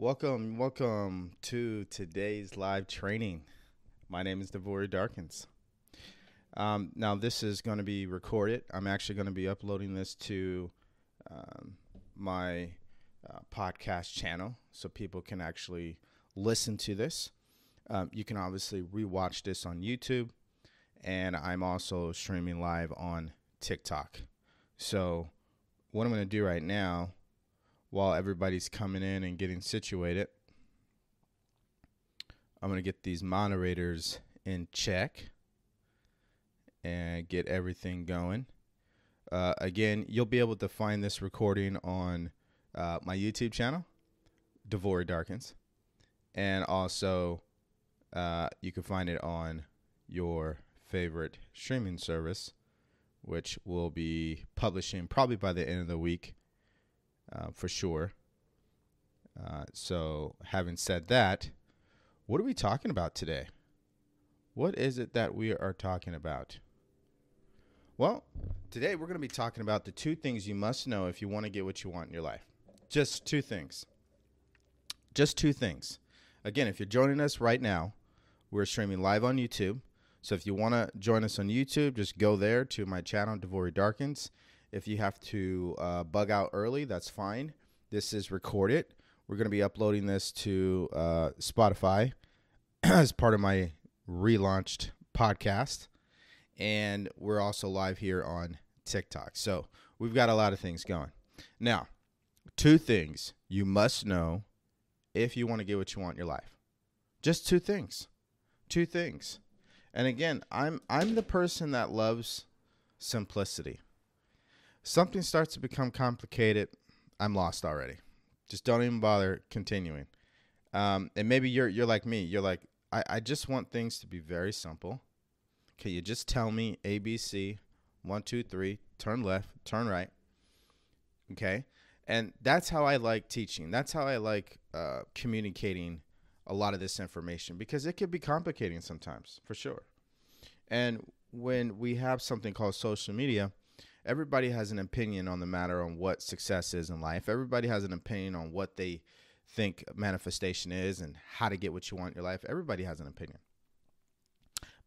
Welcome, welcome to today's live training. My name is Devori Darkins. Um, now, this is going to be recorded. I'm actually going to be uploading this to um, my uh, podcast channel so people can actually listen to this. Um, you can obviously rewatch this on YouTube, and I'm also streaming live on TikTok. So, what I'm going to do right now, while everybody's coming in and getting situated, I'm going to get these moderators in check and get everything going. Uh, again, you'll be able to find this recording on uh, my YouTube channel, Devori Darkins, and also uh, you can find it on your favorite streaming service, which will be publishing probably by the end of the week uh, for sure. Uh, so, having said that, what are we talking about today? What is it that we are talking about? Well, today we're going to be talking about the two things you must know if you want to get what you want in your life. Just two things. Just two things. Again, if you're joining us right now, we're streaming live on YouTube. So if you want to join us on YouTube, just go there to my channel, Devori Darkins. If you have to uh, bug out early, that's fine. This is recorded. We're going to be uploading this to uh, Spotify as part of my relaunched podcast. And we're also live here on TikTok. So we've got a lot of things going. Now, two things you must know if you want to get what you want in your life. Just two things. Two things. And again, I'm I'm the person that loves simplicity. Something starts to become complicated, I'm lost already. Just don't even bother continuing. Um, and maybe you're you're like me. You're like, I, I just want things to be very simple. Can you just tell me ABC, one, two, three, turn left, turn right. Okay. And that's how I like teaching. That's how I like uh, communicating a lot of this information because it can be complicating sometimes, for sure. And when we have something called social media, everybody has an opinion on the matter on what success is in life. Everybody has an opinion on what they think manifestation is and how to get what you want in your life. Everybody has an opinion.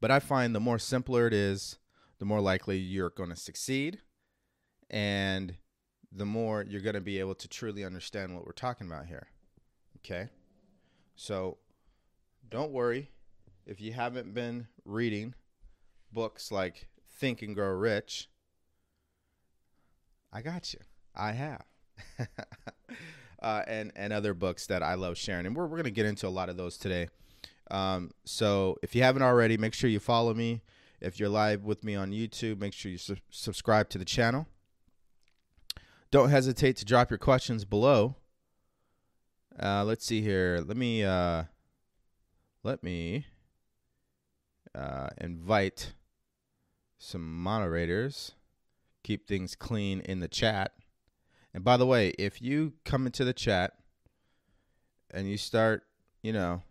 But I find the more simpler it is, the more likely you're going to succeed and the more you're going to be able to truly understand what we're talking about here. Okay? So don't worry if you haven't been reading books like Think and Grow Rich. I got you. I have. uh, and and other books that I love sharing, and we're we're gonna get into a lot of those today. Um, so if you haven't already, make sure you follow me. If you're live with me on YouTube, make sure you su- subscribe to the channel. Don't hesitate to drop your questions below. Uh, let's see here. Let me uh, let me uh, invite some moderators. Keep things clean in the chat. And by the way, if you come into the chat and you start, you know,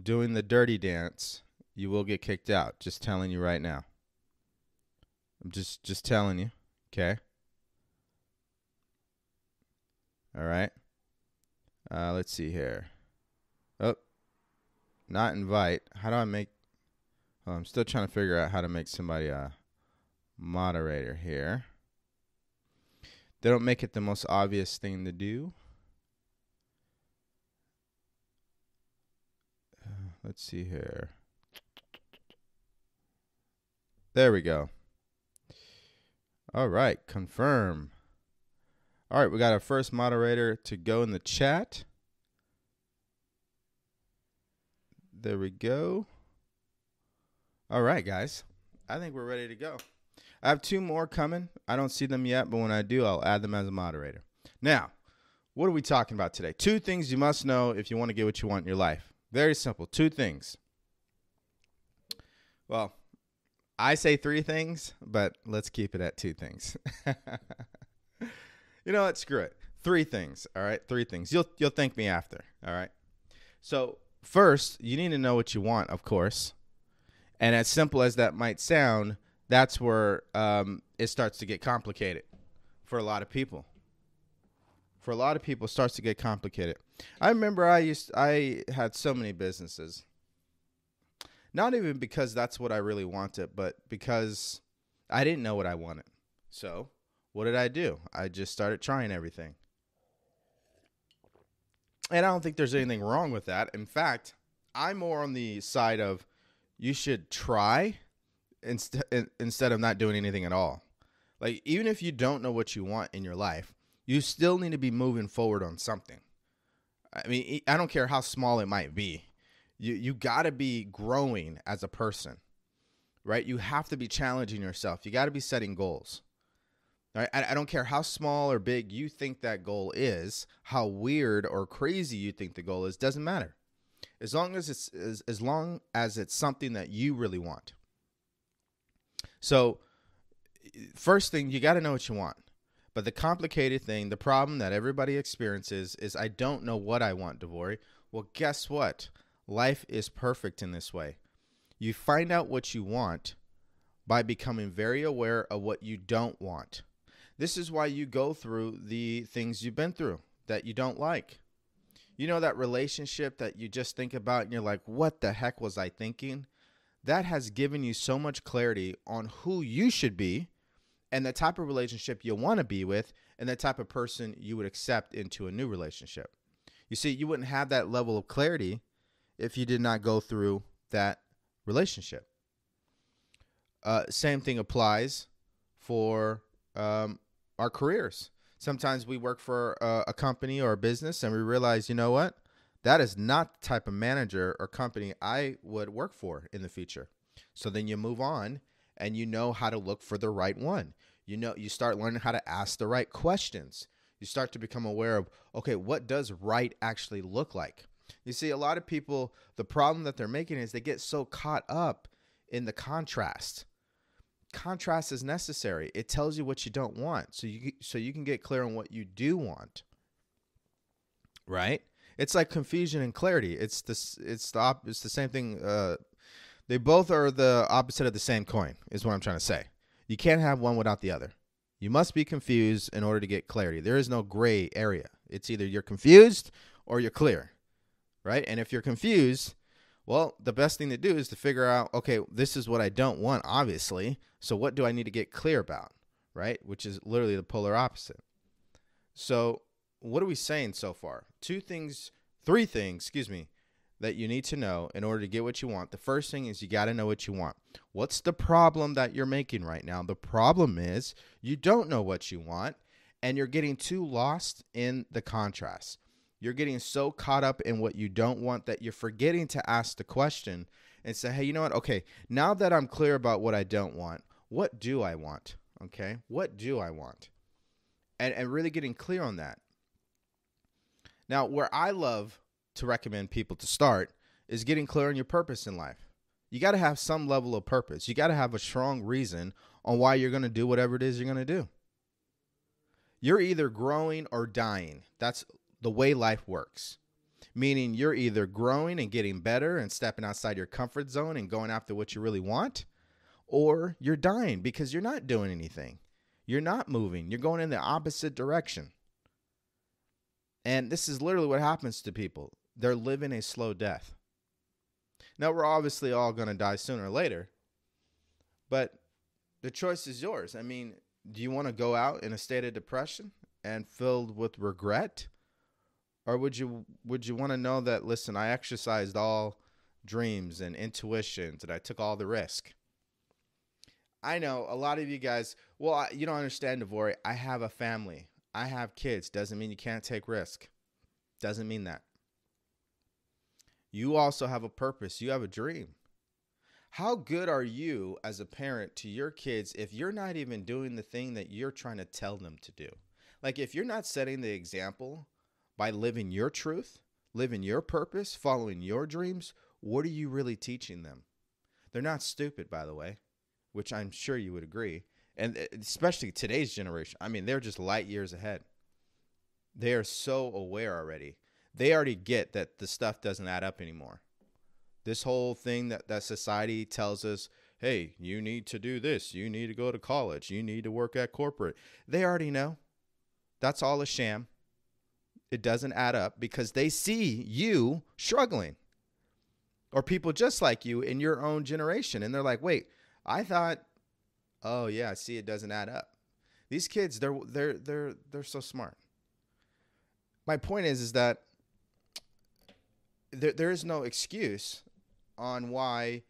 doing the dirty dance, you will get kicked out. Just telling you right now. I'm just just telling you, okay? All right. Uh, let's see here. Oh, not invite. How do I make? Oh, I'm still trying to figure out how to make somebody a moderator here. They don't make it the most obvious thing to do. Uh, let's see here. There we go. All right, confirm. All right, we got our first moderator to go in the chat. There we go. All right, guys. I think we're ready to go. I have two more coming. I don't see them yet, but when I do, I'll add them as a moderator. Now, what are we talking about today? Two things you must know if you want to get what you want in your life. Very simple. Two things. Well, I say three things, but let's keep it at two things. you know what? Screw it. Three things. All right. Three things. You'll you'll thank me after. All right. So first, you need to know what you want, of course. And as simple as that might sound, that's where um, it starts to get complicated for a lot of people. for a lot of people starts to get complicated. I remember I used I had so many businesses. Not even because that's what I really wanted, but because I didn't know what I wanted. So, what did I do? I just started trying everything. And I don't think there's anything wrong with that. In fact, I'm more on the side of you should try instead instead of not doing anything at all. Like even if you don't know what you want in your life, you still need to be moving forward on something. I mean, I don't care how small it might be. You you got to be growing as a person. Right? You have to be challenging yourself. You got to be setting goals. Right? I, I don't care how small or big you think that goal is, how weird or crazy you think the goal is, doesn't matter. As long as it's as, as long as it's something that you really want. So, first thing, you got to know what you want. But the complicated thing, the problem that everybody experiences is I don't know what I want, Devori. Well, guess what? Life is perfect in this way. You find out what you want by becoming very aware of what you don't want. This is why you go through the things you've been through that you don't like. You know that relationship that you just think about and you're like, what the heck was I thinking? That has given you so much clarity on who you should be and the type of relationship you want to be with and the type of person you would accept into a new relationship. You see, you wouldn't have that level of clarity if you did not go through that relationship. Uh, same thing applies for um, our careers. Sometimes we work for a, a company or a business and we realize, you know what? That is not the type of manager or company I would work for in the future. So then you move on and you know how to look for the right one. You know, you start learning how to ask the right questions. You start to become aware of, okay, what does right actually look like? You see, a lot of people, the problem that they're making is they get so caught up in the contrast. Contrast is necessary. It tells you what you don't want, so you so you can get clear on what you do want. Right? It's like confusion and clarity. It's this. It's the op, It's the same thing. Uh, they both are the opposite of the same coin, is what I'm trying to say. You can't have one without the other. You must be confused in order to get clarity. There is no gray area. It's either you're confused or you're clear, right? And if you're confused, well, the best thing to do is to figure out okay, this is what I don't want, obviously. So, what do I need to get clear about, right? Which is literally the polar opposite. So, what are we saying so far? Two things, three things, excuse me, that you need to know in order to get what you want. The first thing is you got to know what you want. What's the problem that you're making right now? The problem is you don't know what you want and you're getting too lost in the contrast. You're getting so caught up in what you don't want that you're forgetting to ask the question and say, hey, you know what? Okay, now that I'm clear about what I don't want, what do I want? Okay, what do I want? And, and really getting clear on that. Now, where I love to recommend people to start is getting clear on your purpose in life. You got to have some level of purpose. You got to have a strong reason on why you're going to do whatever it is you're going to do. You're either growing or dying. That's the way life works. Meaning you're either growing and getting better and stepping outside your comfort zone and going after what you really want, or you're dying because you're not doing anything. You're not moving. You're going in the opposite direction. And this is literally what happens to people they're living a slow death. Now, we're obviously all going to die sooner or later, but the choice is yours. I mean, do you want to go out in a state of depression and filled with regret? Or would you would you want to know that listen, I exercised all dreams and intuitions and I took all the risk? I know a lot of you guys, well, you don't understand, Devori. I have a family. I have kids. Doesn't mean you can't take risk. Doesn't mean that. You also have a purpose, you have a dream. How good are you as a parent to your kids if you're not even doing the thing that you're trying to tell them to do? Like, if you're not setting the example by living your truth, living your purpose, following your dreams, what are you really teaching them? They're not stupid, by the way, which I'm sure you would agree. And uh, especially today's generation, I mean, they're just light years ahead. They are so aware already they already get that the stuff doesn't add up anymore. This whole thing that, that society tells us, hey, you need to do this, you need to go to college, you need to work at corporate. They already know. That's all a sham. it doesn't add up because they see you struggling or people just like you in your own generation and they're like wait i thought oh yeah I see it doesn't add up. These kids they're they're they're they're so smart. My point is is that there, there is no excuse on why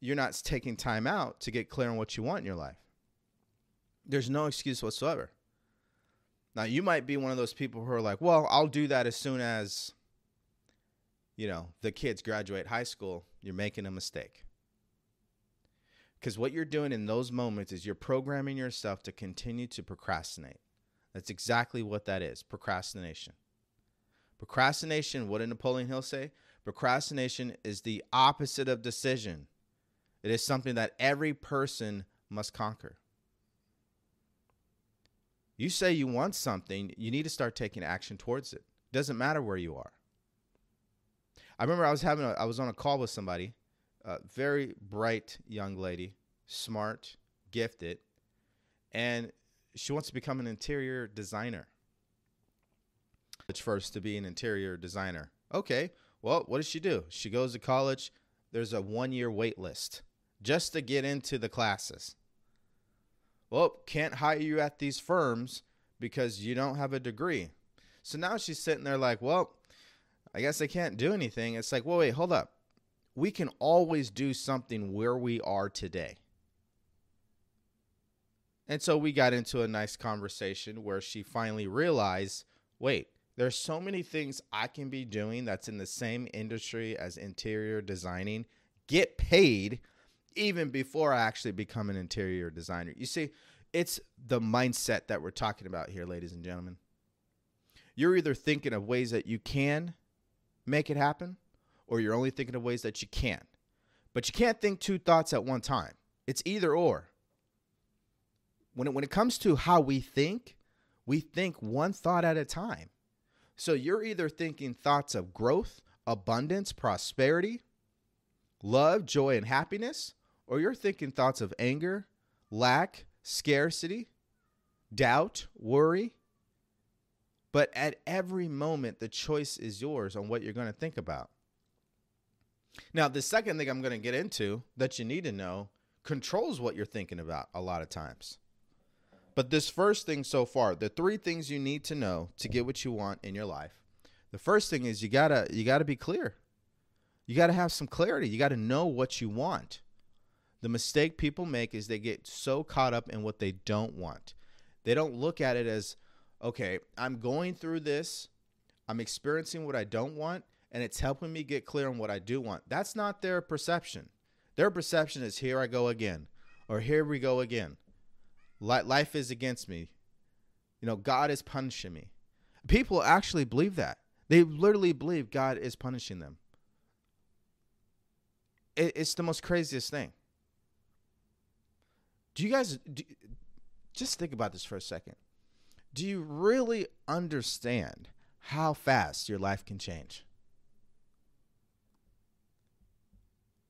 you're not taking time out to get clear on what you want in your life. There's no excuse whatsoever. Now you might be one of those people who are like well i'll do that as soon as you know, the kids graduate high school, you're making a mistake. Because what you're doing in those moments is you're programming yourself to continue to procrastinate. That's exactly what that is procrastination. Procrastination, what did Napoleon Hill say? Procrastination is the opposite of decision. It is something that every person must conquer. You say you want something, you need to start taking action towards it. Doesn't matter where you are. I remember I was having a, I was on a call with somebody, a very bright young lady, smart, gifted, and she wants to become an interior designer. First to be an interior designer. Okay, well, what does she do? She goes to college. There's a one year wait list just to get into the classes. Well, can't hire you at these firms because you don't have a degree. So now she's sitting there like, well, I guess I can't do anything. It's like, well, wait, hold up. We can always do something where we are today. And so we got into a nice conversation where she finally realized wait, there's so many things I can be doing that's in the same industry as interior designing, get paid even before I actually become an interior designer. You see, it's the mindset that we're talking about here, ladies and gentlemen. You're either thinking of ways that you can make it happen, or you're only thinking of ways that you can. But you can't think two thoughts at one time. It's either or. When it, when it comes to how we think, we think one thought at a time. So you're either thinking thoughts of growth, abundance, prosperity, love, joy, and happiness, or you're thinking thoughts of anger, lack, scarcity, doubt, worry, but at every moment, the choice is yours on what you're going to think about. Now, the second thing I'm going to get into that you need to know controls what you're thinking about a lot of times. But this first thing so far, the three things you need to know to get what you want in your life. The first thing is you got to you got to be clear. You got to have some clarity. You got to know what you want. The mistake people make is they get so caught up in what they don't want. They don't look at it as okay, I'm going through this, I'm experiencing what I don't want, and it's helping me get clear on what I do want. That's not their perception. Their perception is here I go again, or here we go again. Life is against me. You know, God is punishing me. People actually believe that. They literally believe God is punishing them. It's the most craziest thing. Do you guys do, just think about this for a second? do you really understand how fast your life can change?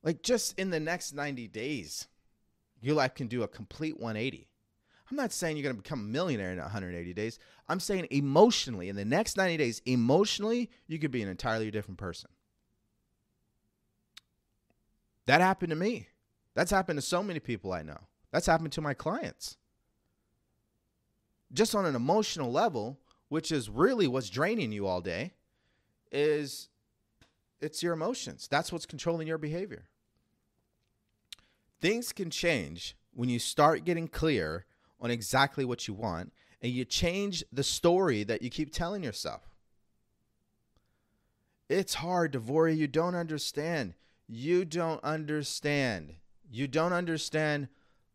Like just in the next 90 days, your life can do a complete 180. I'm not saying you're going to become a millionaire in 180 days. I'm saying emotionally, in the next 90 days, emotionally, you could be an entirely different person. That happened to me. That's happened to so many people I know. That's happened to my clients just on an emotional level, which is really what's draining you all day, is it's your emotions. That's what's controlling your behavior. Things can change when you start getting clear on exactly what you want and you change the story that you keep telling yourself. It's hard, Devoria. You don't understand. You don't understand. You don't understand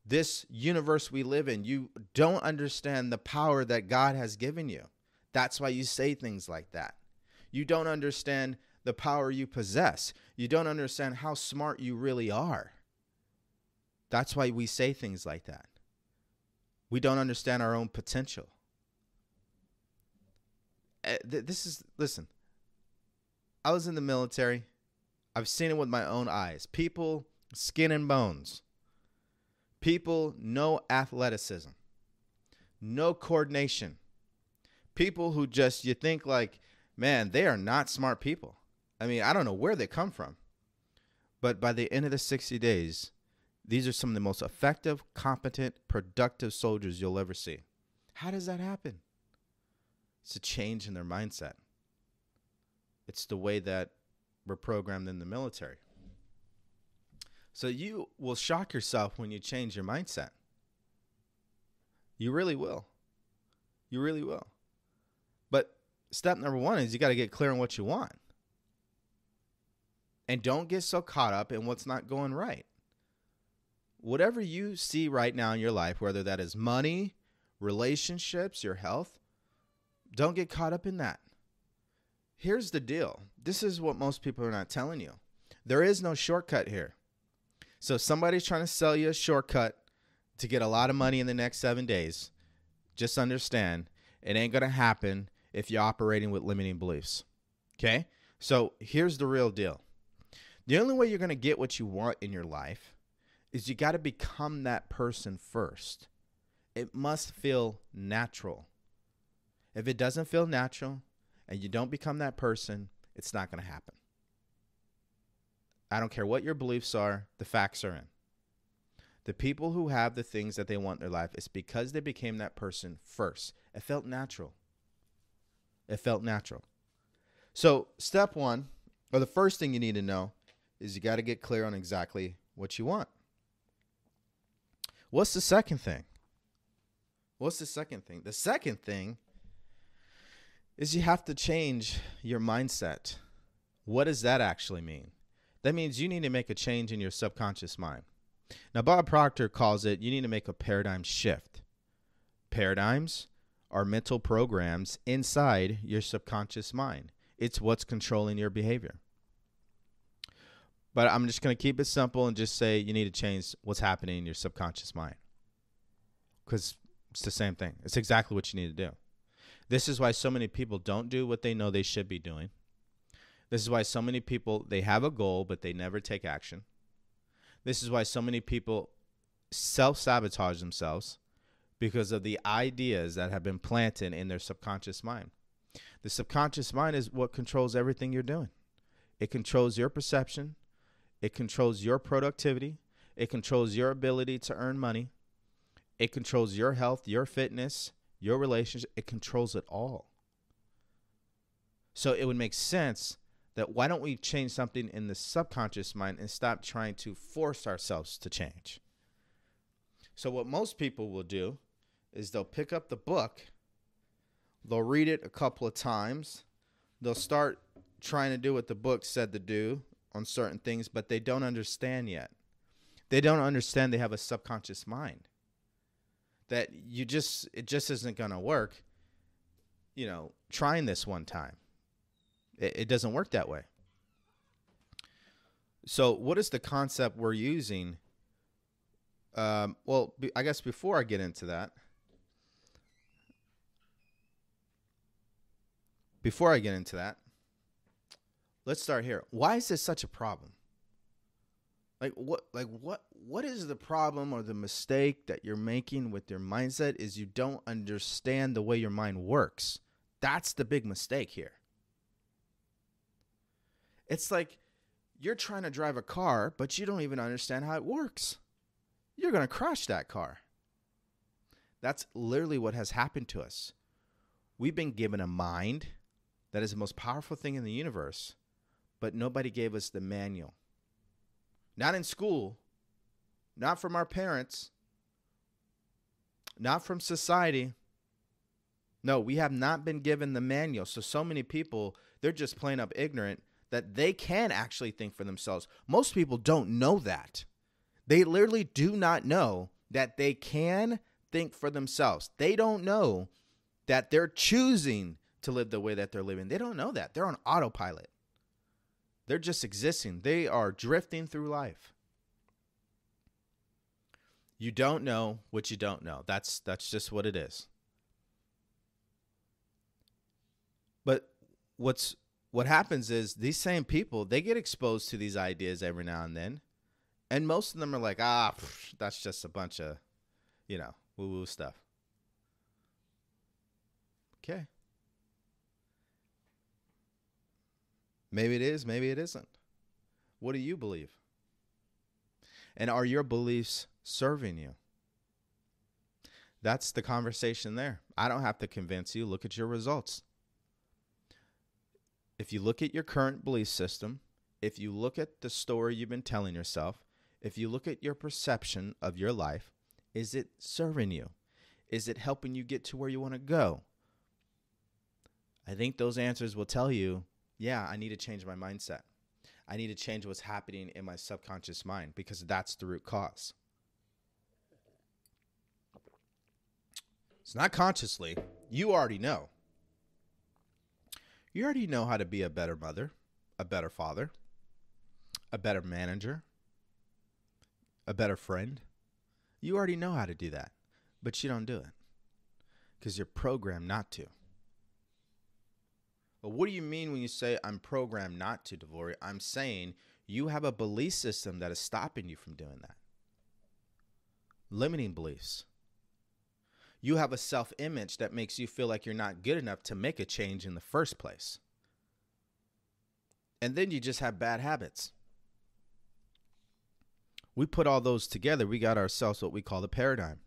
this universe we live in. You don't understand the power that God has given you. That's why you say things like that. You don't understand the power you possess. You don't understand how smart you really are. That's why we say things like that. We don't understand our own potential. Eh, this is, listen, I was in the military. I've seen it with my own eyes. People, skin and bones People, no athleticism, no coordination. people who just you think like, man, they are not smart people. I mean, I don't know where they come from. But by the end of the 60 days, these are some of the most effective, competent, productive soldiers you'll ever see. How does that happen? It's a change in their mindset. It's the way that we're programmed in the military. So you will shock yourself when you change your mindset. You really will. You really will. But step number one is you got to get clear on what you want. And don't get so caught up in what's not going right. Whatever you see right now in your life, whether that is money, relationships, your health, don't get caught up in that. Here's the deal this is what most people are not telling you there is no shortcut here. So if somebody's trying to sell you a shortcut to get a lot of money in the next seven days, just understand it ain't going to happen if you're operating with limiting beliefs. Okay? So here's the real deal the only way you're going to get what you want in your life is you got to become that person first. It must feel natural. If it doesn't feel natural and you don't become that person, it's not going to happen. I don't care what your beliefs are, the facts are in. The people who have the things that they want in their life, it's because they became that person first. It felt natural. It felt natural. So, step one, or the first thing you need to know, is you got to get clear on exactly what you want. What's the second thing? What's the second thing? The second thing is you have to change your mindset. What does that actually mean? That means you need to make a change in your subconscious mind. Now, Bob Proctor calls it you need to make a paradigm shift. Paradigms are mental programs inside your subconscious mind, it's what's controlling your behavior. But I'm just going to keep it simple and just say you need to change what's happening in your subconscious mind. Because it's the same thing. It's exactly what you need to do. This is why so many people don't do what they know they should be doing. This is why so many people they have a goal but they never take action. This is why so many people self-sabotage themselves because of the ideas that have been planted in their subconscious mind. The subconscious mind is what controls everything you're doing. It controls your perception, it controls your productivity, it controls your ability to earn money, it controls your health, your fitness, your relationship, it controls it all. So it would make sense that why don't we change something in the subconscious mind and stop trying to force ourselves to change? So, what most people will do is they'll pick up the book, they'll read it a couple of times, they'll start trying to do what the book said to do on certain things, but they don't understand yet. They don't understand they have a subconscious mind. That you just, it just isn't going to work, you know, trying this one time. It, it doesn't work that way. So, what is the concept we're using? Um, well, I guess before I get into that, before I get into that, let's start here. Why is this such a problem? Like what like what what is the problem or the mistake that you're making with your mindset is you don't understand the way your mind works. That's the big mistake here. It's like you're trying to drive a car, but you don't even understand how it works. You're going to crash that car. That's literally what has happened to us. We've been given a mind that is the most powerful thing in the universe, but nobody gave us the manual. Not in school, not from our parents, not from society. No, we have not been given the manual. So, so many people, they're just plain up ignorant that they can actually think for themselves. Most people don't know that. They literally do not know that they can think for themselves. They don't know that they're choosing to live the way that they're living. They don't know that. They're on autopilot. They're just existing. They are drifting through life. You don't know what you don't know. That's that's just what it is. But what's what happens is these same people they get exposed to these ideas every now and then and most of them are like ah pff, that's just a bunch of you know woo woo stuff okay Maybe it is, maybe it isn't. What do you believe? And are your beliefs serving you? That's the conversation there. I don't have to convince you. Look at your results. If you look at your current belief system, if you look at the story you've been telling yourself, if you look at your perception of your life, is it serving you? Is it helping you get to where you want to go? I think those answers will tell you, yeah, I need to change my mindset. I need to change what's happening in my subconscious mind because that's the root cause. It's not consciously. You already know. You already know how to be a better mother, a better father, a better manager, a better friend. You already know how to do that, but you don't do it because you're programmed not to. But what do you mean when you say I'm programmed not to, Devori? I'm saying you have a belief system that is stopping you from doing that. Limiting beliefs. You have a self image that makes you feel like you're not good enough to make a change in the first place. And then you just have bad habits. We put all those together, we got ourselves what we call the paradigm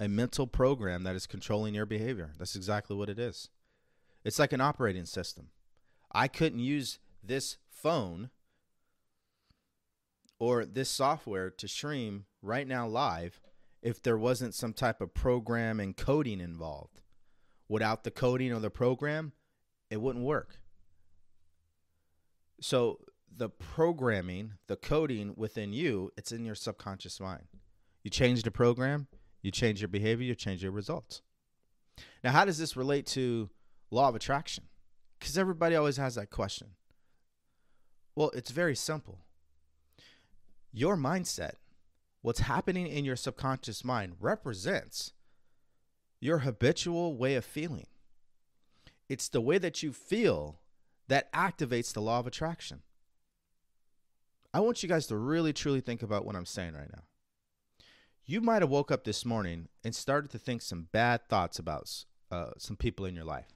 a mental program that is controlling your behavior. That's exactly what it is. It's like an operating system. I couldn't use this phone or this software to stream right now live if there wasn't some type of program and coding involved. Without the coding or the program, it wouldn't work. So the programming, the coding within you, it's in your subconscious mind. You change the program, you change your behavior, you change your results. Now, how does this relate to law of attraction? Because everybody always has that question. Well, it's very simple. Your mindset, what's happening in your subconscious mind, represents your habitual way of feeling. It's the way that you feel that activates the law of attraction. I want you guys to really truly think about what I'm saying right now. You might have woke up this morning and started to think some bad thoughts about uh, some people in your life.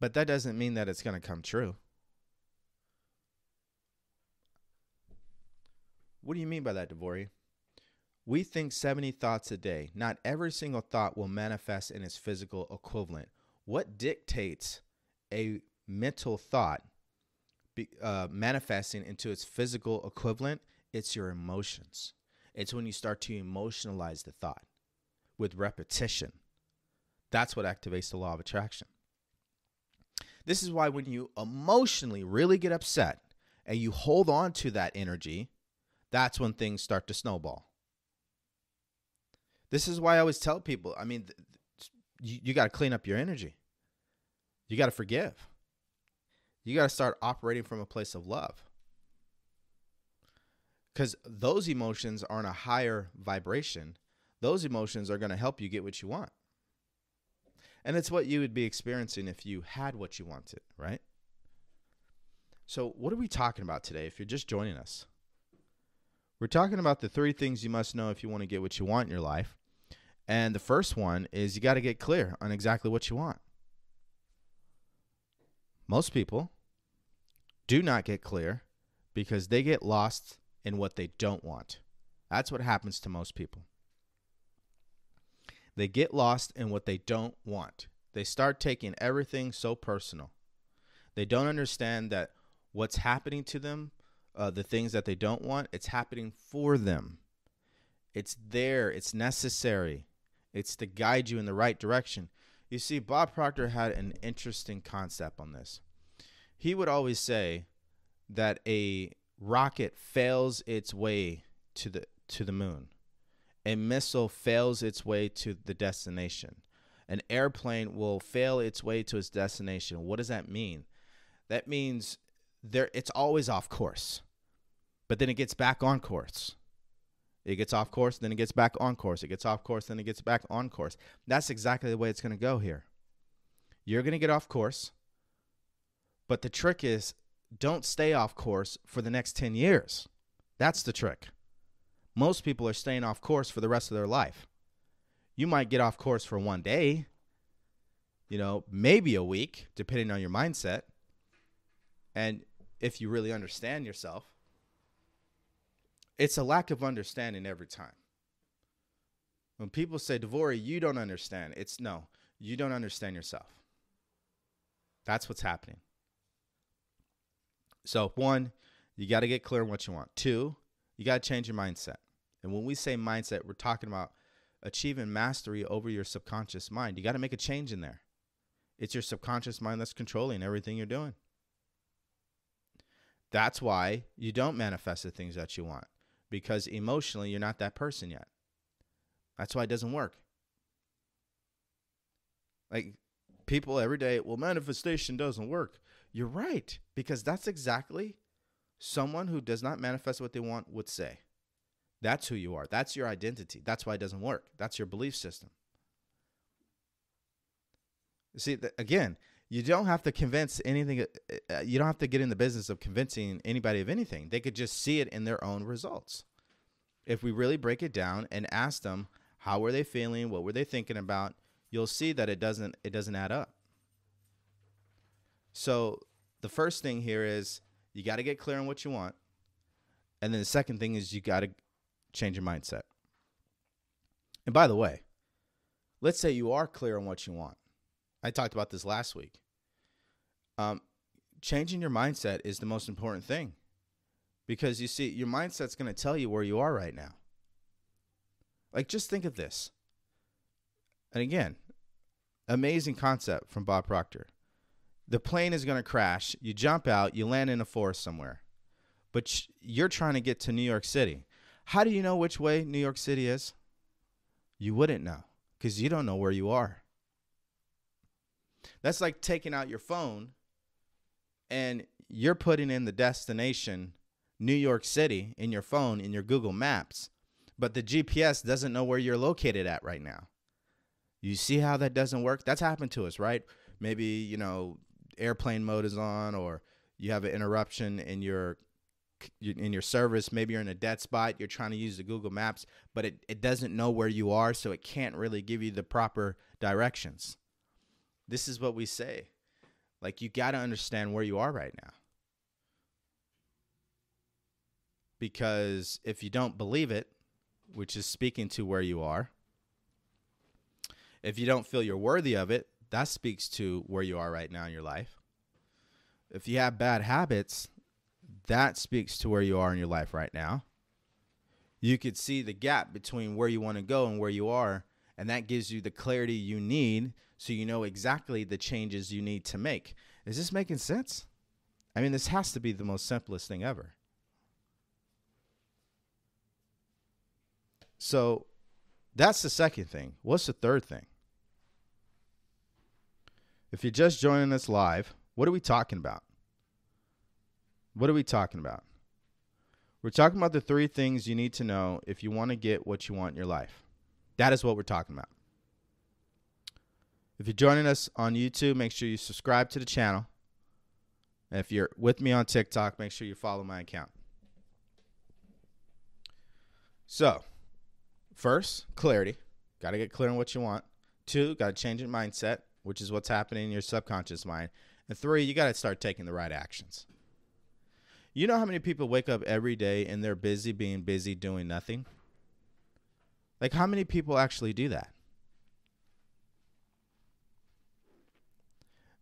But that doesn't mean that it's going to come true. What do you mean by that, Devori? We think 70 thoughts a day. Not every single thought will manifest in its physical equivalent. What dictates a mental thought be, uh, manifesting into its physical equivalent? It's your emotions. It's when you start to emotionalize the thought with repetition. That's what activates the law of attraction. This is why when you emotionally really get upset and you hold on to that energy, that's when things start to snowball. This is why I always tell people I mean, you, you got to clean up your energy, you got to forgive, you got to start operating from a place of love. Because those emotions are in a higher vibration. Those emotions are going to help you get what you want. And it's what you would be experiencing if you had what you wanted, right? So, what are we talking about today if you're just joining us? We're talking about the three things you must know if you want to get what you want in your life. And the first one is you got to get clear on exactly what you want. Most people do not get clear because they get lost in what they don't want. That's what happens to most people. They get lost in what they don't want. They start taking everything so personal. They don't understand that what's happening to them, uh, the things that they don't want, it's happening for them. It's there, it's necessary, it's to guide you in the right direction. You see, Bob Proctor had an interesting concept on this. He would always say that a rocket fails its way to the to the moon a missile fails its way to the destination. An airplane will fail its way to its destination. What does that mean? That means there it's always off course. But then it gets back on course. It gets off course, then it gets back on course. It gets off course, then it gets back on course. That's exactly the way it's going to go here. You're going to get off course. But the trick is don't stay off course for the next 10 years. That's the trick most people are staying off course for the rest of their life. You might get off course for one day, you know, maybe a week, depending on your mindset. And if you really understand yourself, it's a lack of understanding every time. When people say, Devori, you don't understand, it's no, you don't understand yourself. That's what's happening. So, one, you got to get clear on what you want. Two, you got to change your mindset. And when we say mindset, we're talking about achieving mastery over your subconscious mind. You got to make a change in there. It's your subconscious mind that's controlling everything you're doing. That's why you don't manifest the things that you want because emotionally you're not that person yet. That's why it doesn't work. Like people every day, well, manifestation doesn't work. You're right, because that's exactly someone who does not manifest what they want would say. That's who you are. That's your identity. That's why it doesn't work. That's your belief system. See, again, you don't have to convince anything. Uh, uh, you don't have to get in the business of convincing anybody of anything. They could just see it in their own results. If we really break it down and ask them how were they feeling, what were they thinking about, you'll see that it doesn't it doesn't add up. So the first thing here is you got to get clear on what you want, and then the second thing is you got to change your mindset. And by the way, let's say you are clear on what you want I talked about this last week. Um, changing your mindset is the most important thing because you see, your mindset's going to tell you where you are right now. Like, just think of this. And again, amazing concept from Bob Proctor. The plane is going to crash. You jump out, you land in a forest somewhere, but you're trying to get to New York City. How do you know which way New York City is? You wouldn't know because you don't know where you are. That's like taking out your phone and you're putting in the destination New York City in your phone in your Google Maps, but the GPS doesn't know where you're located at right now. You see how that doesn't work? That's happened to us, right? Maybe, you know, airplane mode is on or you have an interruption in your in your service maybe you're in a dead spot you're trying to use the google maps but it, it doesn't know where you are so it can't really give you the proper directions this is what we say. Like, you got to understand where you are right now. Because if you don't believe it, which is speaking to where you are, if you don't feel you're worthy of it, that speaks to where you are right now in your life. If you have bad habits, that speaks to where you are in your life right now. You could see the gap between where you want to go and where you are, and that gives you the clarity you need so you know exactly the changes you need to make. Is this making sense? I mean, this has to be the most simplest thing ever. So that's the second thing. What's the third thing? If you're just joining us live, what are we talking about? What are we talking about? We're talking about the three things you need to know if you want to get what you want in your life. That is what we're talking about. If you're joining us on YouTube, make sure you subscribe to the channel. And if you're with me on TikTok, make sure you follow my account. So, first, clarity. Got to get clear on what you want. Two, got to change your mindset, which is what's happening in your subconscious mind. And three, you got to start taking the right actions. You know how many people wake up every day and they're busy being busy doing nothing? Like, how many people actually do that?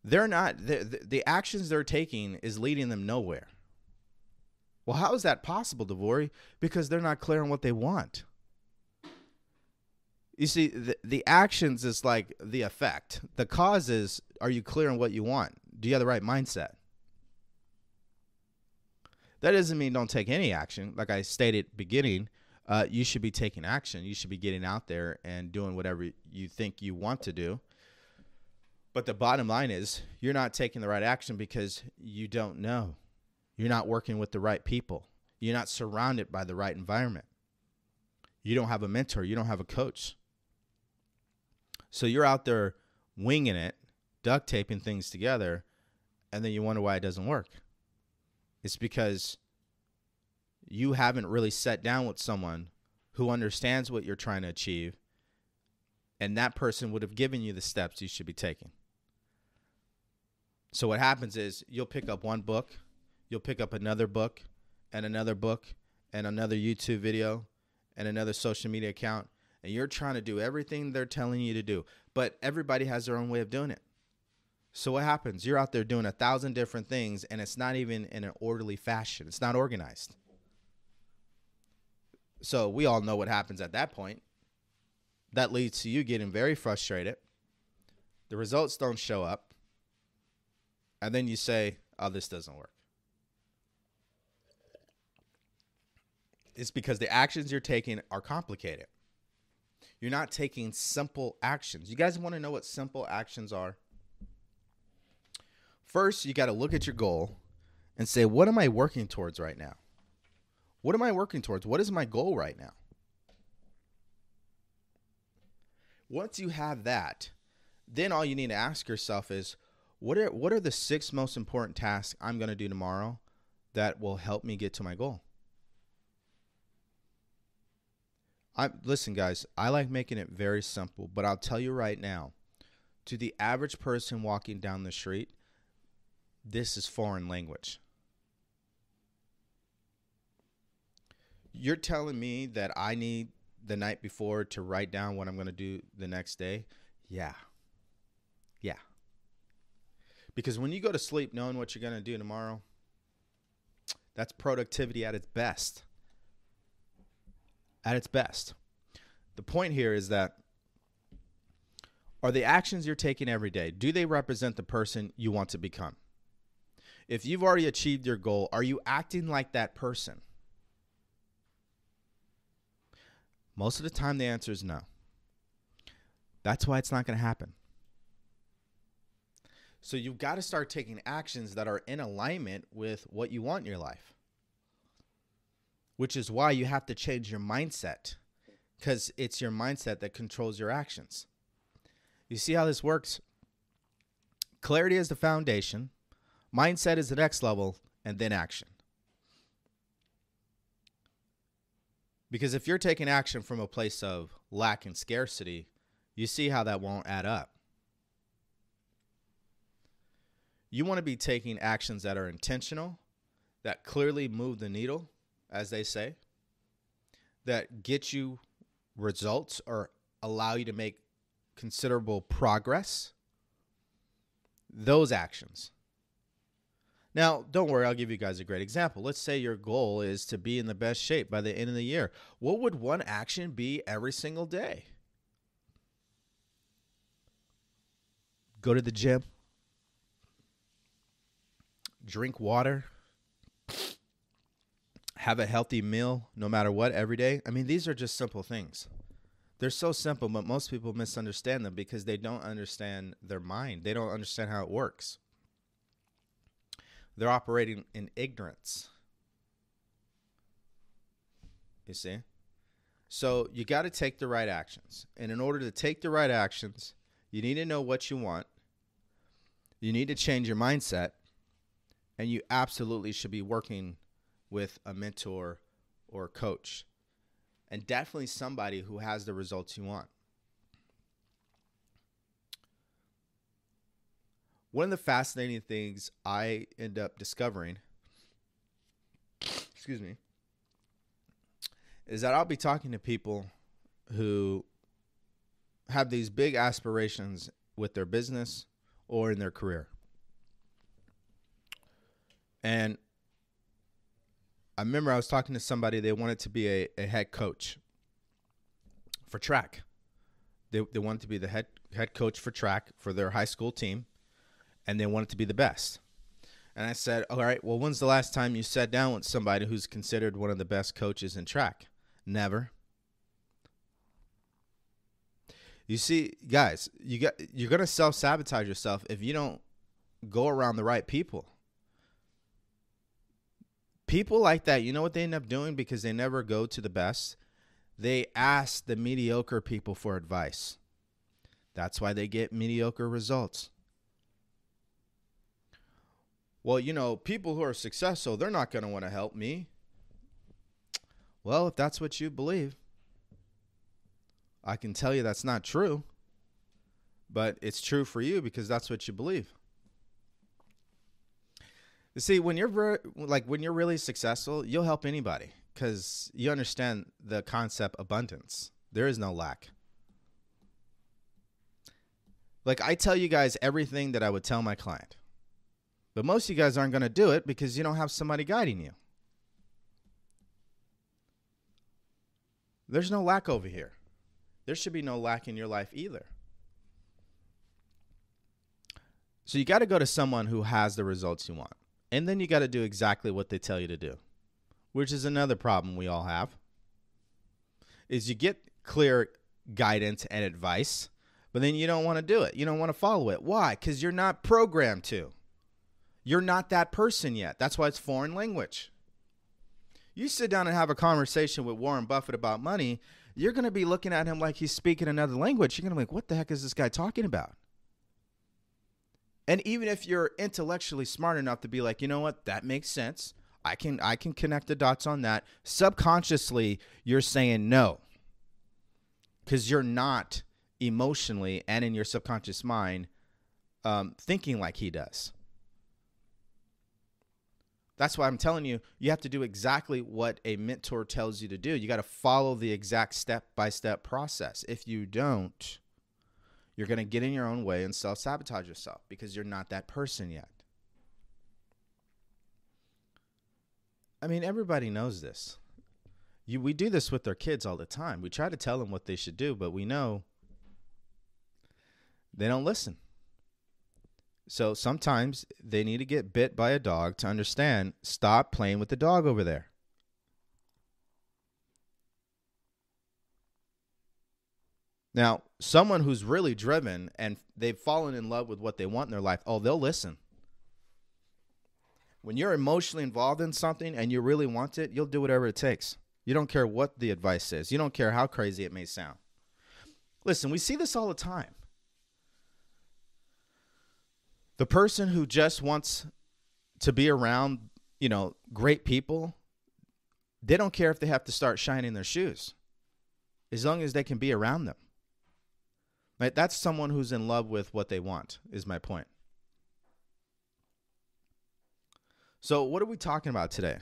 they're not the, the actions they're taking is leading them nowhere. Well, how is that possible, Devori? Because they're not clear on what they want. You see, the, the actions is like the effect. The cause is are you clear on what you want? Do you have the right mindset? That doesn't mean don't take any action. Like I stated beginning, uh, you should be taking action. You should be getting out there and doing whatever you think you want to do. But the bottom line is you're not taking the right action because you don't know. You're not working with the right people. You're not surrounded by the right environment. You don't have a mentor. You don't have a coach. So you're out there winging it, duct taping things together, and then you wonder why it doesn't work. It's because you haven't really sat down with someone who understands what you're trying to achieve, and that person would have given you the steps you should be taking. So what happens is you'll pick up one book, you'll pick up another book, and another book, and another YouTube video, and another social media account, and you're trying to do everything they're telling you to do. But everybody has their own way of doing it. So what happens? You're out there doing a thousand different things, and it's not even in an orderly fashion. It's not organized. So we all know what happens at that point. That leads to you getting very frustrated. The results don't show up and then you say, "Oh, this doesn't work." It's because the actions you're taking are complicated. You're not taking simple actions. You guys want to know what simple actions are? First, you got to look at your goal and say, "What am I working towards right now? What am I working towards? What is my goal right now?" Once you have that, then all you need to ask yourself is, what are what are the six most important tasks I'm going to do tomorrow that will help me get to my goal? I listen guys, I like making it very simple, but I'll tell you right now, to the average person walking down the street, this is foreign language. You're telling me that I need the night before to write down what I'm going to do the next day? Yeah. Yeah. Because when you go to sleep knowing what you're going to do tomorrow, that's productivity at its best. At its best. The point here is that are the actions you're taking every day, do they represent the person you want to become? If you've already achieved your goal, are you acting like that person? Most of the time, the answer is no. That's why it's not going to happen. So you've got to start taking actions that are in alignment with what you want in your life. Which is why you have to change your mindset because it's your mindset that controls your actions. You see how this works? Clarity is the foundation, mindset is the next level, and then action. Because if you're taking action from a place of lack and scarcity, you see how that won't add up. You want to be taking actions that are intentional, that clearly move the needle, as they say, that get you results or allow you to make considerable progress. Those actions. Now, don't worry, I'll give you guys a great example. Let's say your goal is to be in the best shape by the end of the year. What would one action be every single day? Go to the gym, drink water, have a healthy meal no matter what every day. I mean, these are just simple things. They're so simple, but most people misunderstand them because they don't understand their mind. They don't understand how it works. They're operating in ignorance. You see? So you got to take the right actions. And in order to take the right actions, you need to know what you want. You need to change your mindset and you absolutely should be working with a mentor or a coach and definitely somebody who has the results you want. One of the fascinating things I end up discovering, excuse me, is that I'll be talking to people who have these big aspirations with their business or in their career. And I remember I was talking to somebody, they wanted to be a, a head coach for track. They, they wanted to be the head, head coach for track for their high school team, and they want it to be the best. And I said, All right, well, when's the last time you sat down with somebody who's considered one of the best coaches in track? Never. You see, guys, you got you're gonna self sabotage yourself if you don't go around the right people people like that, you know what they end up doing because they never go to the best? They ask the mediocre people for advice. That's why they get mediocre results. Well, you know, people who are successful, they're not going to want to help me. Well, if that's what you believe, I can tell you that's not true. But it's true for you because that's what you believe. You See, when you're like when you're really successful, you'll help anybody because you understand the concept abundance. There is no lack. Like I tell you guys everything that I would tell my client. But most of you guys aren't going to do it because you don't have somebody guiding you. There's no lack over here. There should be no lack in your life either. So you got to go to someone who has the results you want. And then you got to do exactly what they tell you to do, which is another problem we all have. Is you get clear guidance and advice, but then you don't want to do it. You don't want to follow it. Why? Cuz you're not programmed to. You're not that person yet. That's why it's foreign language. You sit down and have a conversation with Warren Buffett about money, you're going to be looking at him like he's speaking another language. You're going to be like, what the heck is this guy talking about? And even if you're intellectually smart enough to be like, you know what, that makes sense. I can I can connect the dots on that. Subconsciously, you're saying no. Cuz you're not emotionally and in your subconscious mind um, thinking like he does. That's why I'm telling you, you have to do exactly what a mentor tells you to do. You got to follow the exact step by step process. If you don't, you're going to get in your own way and self sabotage yourself because you're not that person yet. I mean, everybody knows this. You, we do this with our kids all the time. We try to tell them what they should do, but we know they don't listen. So sometimes they need to get bit by a dog to understand stop playing with the dog over there. Now, someone who's really driven and they've fallen in love with what they want in their life, oh, they'll listen. When you're emotionally involved in something and you really want it, you'll do whatever it takes. You don't care what the advice is, you don't care how crazy it may sound. Listen, we see this all the time. The person who just wants to be around, you know, great people, they don't care if they have to start shining their shoes as long as they can be around them. Right? That's someone who's in love with what they want, is my point. So, what are we talking about today?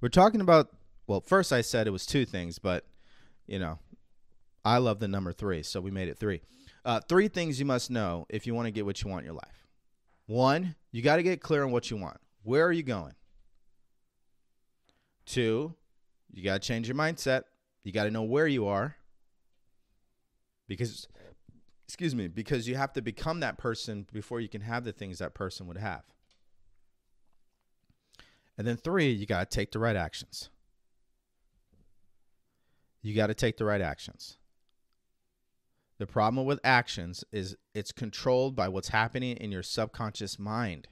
We're talking about, well, first I said it was two things, but, you know, I love the number three, so we made it three. Uh, three things you must know if you want to get what you want in your life. One, you got to get clear on what you want. Where are you going? Two, you got to change your mindset. You got to know where you are. Because, excuse me, because you have to become that person before you can have the things that person would have. And then three, you got to take the right actions. You got to take the right actions. The problem with actions is it's controlled by what's happening in your subconscious mind.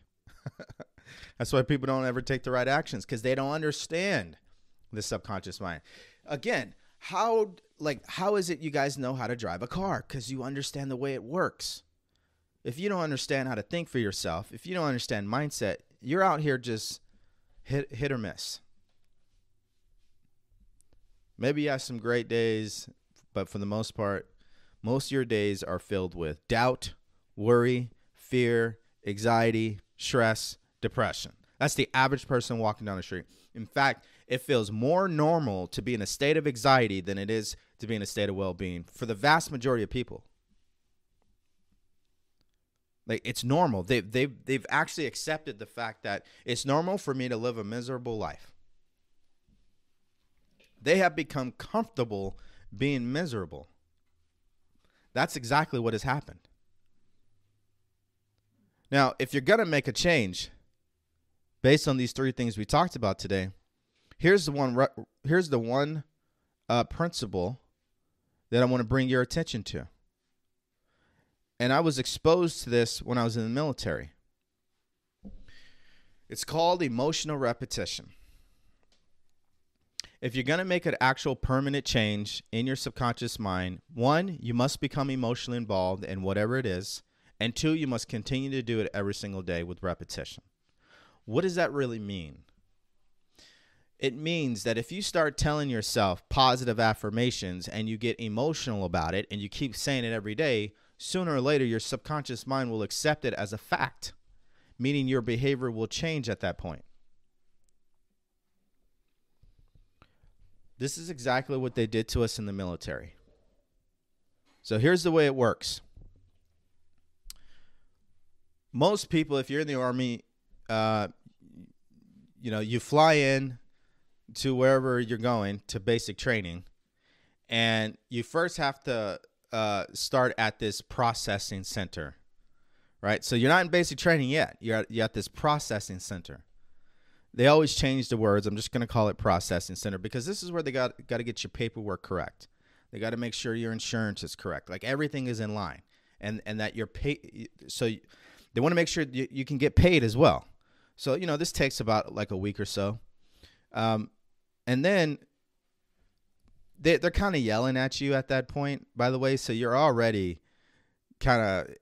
That's why people don't ever take the right actions because they don't understand the subconscious mind. Again, how like how is it you guys know how to drive a car cuz you understand the way it works. If you don't understand how to think for yourself, if you don't understand mindset, you're out here just hit hit or miss. Maybe you have some great days, but for the most part, most of your days are filled with doubt, worry, fear, anxiety, stress, depression. That's the average person walking down the street. In fact, it feels more normal to be in a state of anxiety than it is to be in a state of well being for the vast majority of people. Like it's normal. They've they've they've actually accepted the fact that it's normal for me to live a miserable life. They have become comfortable being miserable. That's exactly what has happened. Now, if you're going to make a change based on these three things we talked about today, here's the one here's the one uh, principle that I want to bring your attention to. And I was exposed to this when I was in the military. It's called emotional repetition if you're going to make an actual permanent change in your subconscious mind, one, you must become emotionally involved in whatever it is. And two, you must continue to do it every single day with repetition. What does that really mean? It means that if you start telling yourself positive affirmations and you get emotional about it and you keep saying it every day, sooner or later your subconscious mind will accept it as a fact meaning your behavior will change at that point. This is exactly what they did to us in the military. So here's the way it works. Most people, if you're in the army, uh, you know, you fly in to wherever you're going to basic training, and you first have to uh, start at this processing center, right? So you're not in basic training yet. You're at, you're at this processing center. They always change the words. I'm just going to call it processing center because this is where they got got to get your paperwork correct. They got to make sure your insurance is correct. Like everything is in line, and and that you're paid. So they want to make sure you, you can get paid as well. So you know this takes about like a week or so, um, and then they they're kind of yelling at you at that point. By the way, so you're already kind of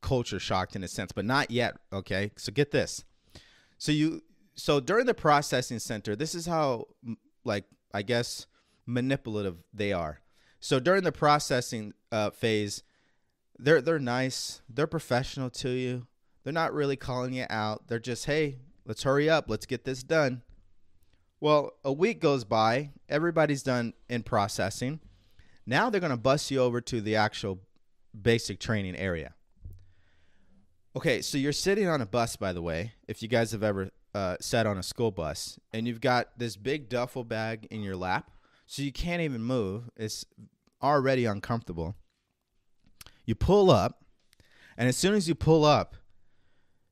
culture shocked in a sense, but not yet. Okay, so get this. So you so during the processing center, this is how like I guess manipulative they are. So during the processing uh, phase, they're they're nice, they're professional to you. They're not really calling you out. They're just, hey, let's hurry up, let's get this done. Well, a week goes by, everybody's done in processing. Now they're gonna bus you over to the actual basic training area. Okay, so you're sitting on a bus, by the way. If you guys have ever uh, sat on a school bus, and you've got this big duffel bag in your lap, so you can't even move. It's already uncomfortable. You pull up, and as soon as you pull up,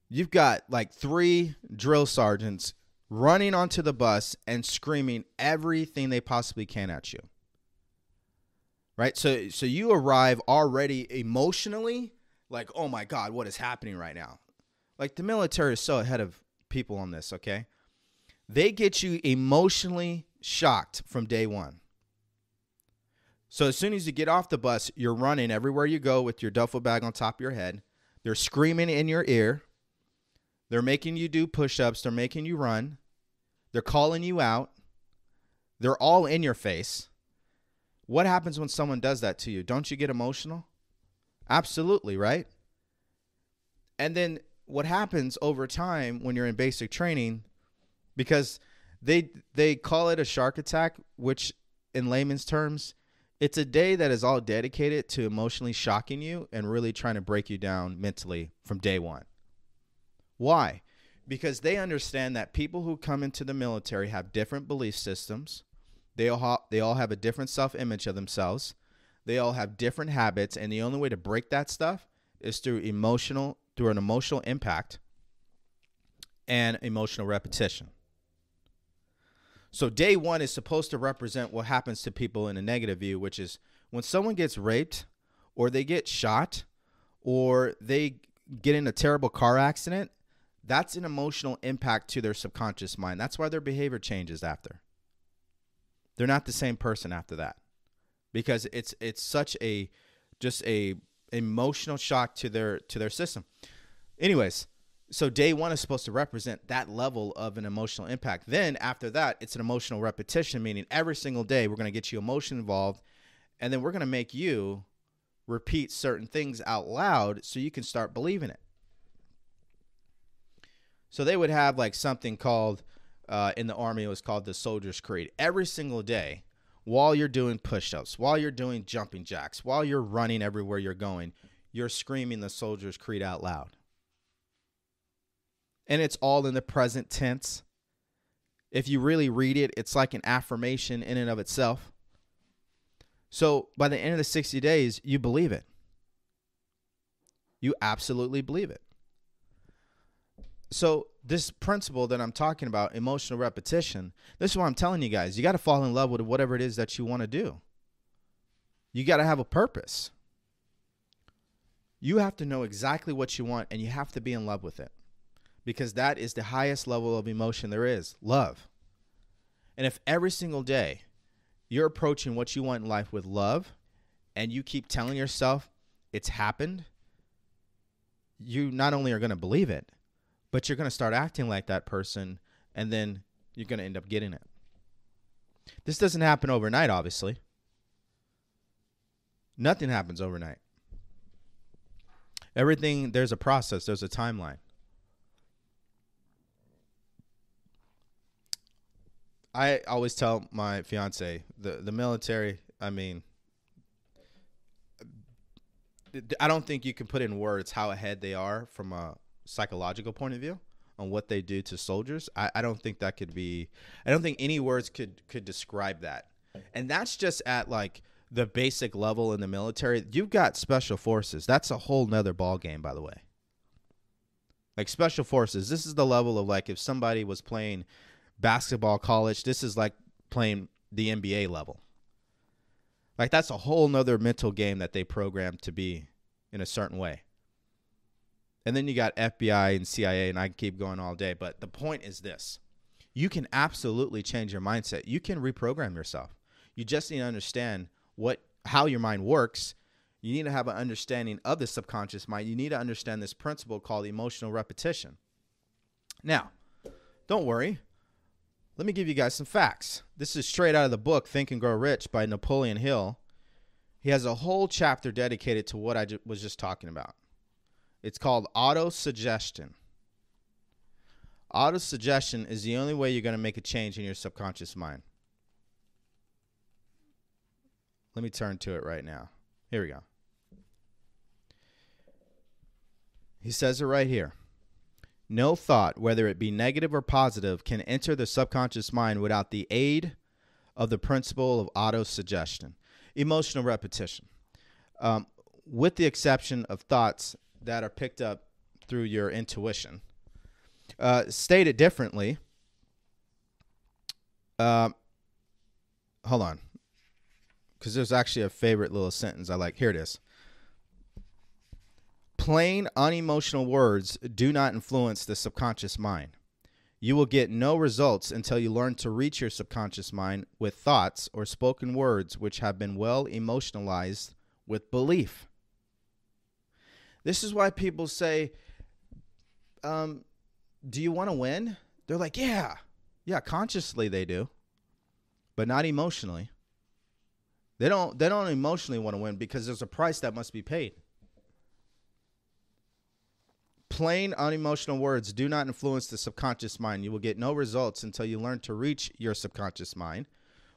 you've got like three drill sergeants running onto the bus and screaming everything they possibly can at you. Right? So so you arrive already emotionally like, "Oh my god, what is happening right now?" Like the military is so ahead of people on this, okay? They get you emotionally shocked from day 1. So as soon as you get off the bus, you're running everywhere you go with your duffel bag on top of your head. They're screaming in your ear. They're making you do push-ups, they're making you run. They're calling you out. They're all in your face. What happens when someone does that to you? Don't you get emotional? Absolutely, right? And then what happens over time when you're in basic training because they they call it a shark attack, which in layman's terms, it's a day that is all dedicated to emotionally shocking you and really trying to break you down mentally from day 1. Why? because they understand that people who come into the military have different belief systems. They all ha- they all have a different self-image of themselves. They all have different habits and the only way to break that stuff is through emotional through an emotional impact and emotional repetition. So day 1 is supposed to represent what happens to people in a negative view, which is when someone gets raped or they get shot or they get in a terrible car accident, that's an emotional impact to their subconscious mind. That's why their behavior changes after. They're not the same person after that. Because it's it's such a just a emotional shock to their to their system. Anyways, so day 1 is supposed to represent that level of an emotional impact. Then after that, it's an emotional repetition meaning every single day we're going to get you emotion involved and then we're going to make you repeat certain things out loud so you can start believing it. So they would have like something called uh, in the army, it was called the Soldier's Creed. Every single day, while you're doing push ups, while you're doing jumping jacks, while you're running everywhere you're going, you're screaming the Soldier's Creed out loud. And it's all in the present tense. If you really read it, it's like an affirmation in and of itself. So by the end of the 60 days, you believe it. You absolutely believe it. So this principle that I'm talking about, emotional repetition, this is what I'm telling you guys. You got to fall in love with whatever it is that you want to do. You got to have a purpose. You have to know exactly what you want and you have to be in love with it. Because that is the highest level of emotion there is, love. And if every single day you're approaching what you want in life with love and you keep telling yourself it's happened, you not only are going to believe it, but you're going to start acting like that person and then you're going to end up getting it. This doesn't happen overnight, obviously. Nothing happens overnight. Everything, there's a process, there's a timeline. I always tell my fiance the, the military, I mean, I don't think you can put in words how ahead they are from a psychological point of view on what they do to soldiers. I, I don't think that could be. I don't think any words could could describe that. And that's just at like the basic level in the military. You've got special forces. That's a whole nother ball game, by the way. Like special forces. This is the level of like if somebody was playing basketball college. This is like playing the NBA level. Like that's a whole nother mental game that they program to be in a certain way. And then you got FBI and CIA, and I can keep going all day. But the point is this you can absolutely change your mindset. You can reprogram yourself. You just need to understand what how your mind works. You need to have an understanding of the subconscious mind. You need to understand this principle called emotional repetition. Now, don't worry. Let me give you guys some facts. This is straight out of the book Think and Grow Rich by Napoleon Hill. He has a whole chapter dedicated to what I was just talking about. It's called auto suggestion. Auto suggestion is the only way you're going to make a change in your subconscious mind. Let me turn to it right now. Here we go. He says it right here. No thought, whether it be negative or positive, can enter the subconscious mind without the aid of the principle of auto suggestion, emotional repetition, um, with the exception of thoughts that are picked up through your intuition. Uh, stated differently, uh, hold on, because there's actually a favorite little sentence I like. Here it is. Plain, unemotional words do not influence the subconscious mind. You will get no results until you learn to reach your subconscious mind with thoughts or spoken words which have been well emotionalized with belief. This is why people say, um, Do you want to win? They're like, Yeah, yeah, consciously they do, but not emotionally. They don't, they don't emotionally want to win because there's a price that must be paid. Plain, unemotional words do not influence the subconscious mind. You will get no results until you learn to reach your subconscious mind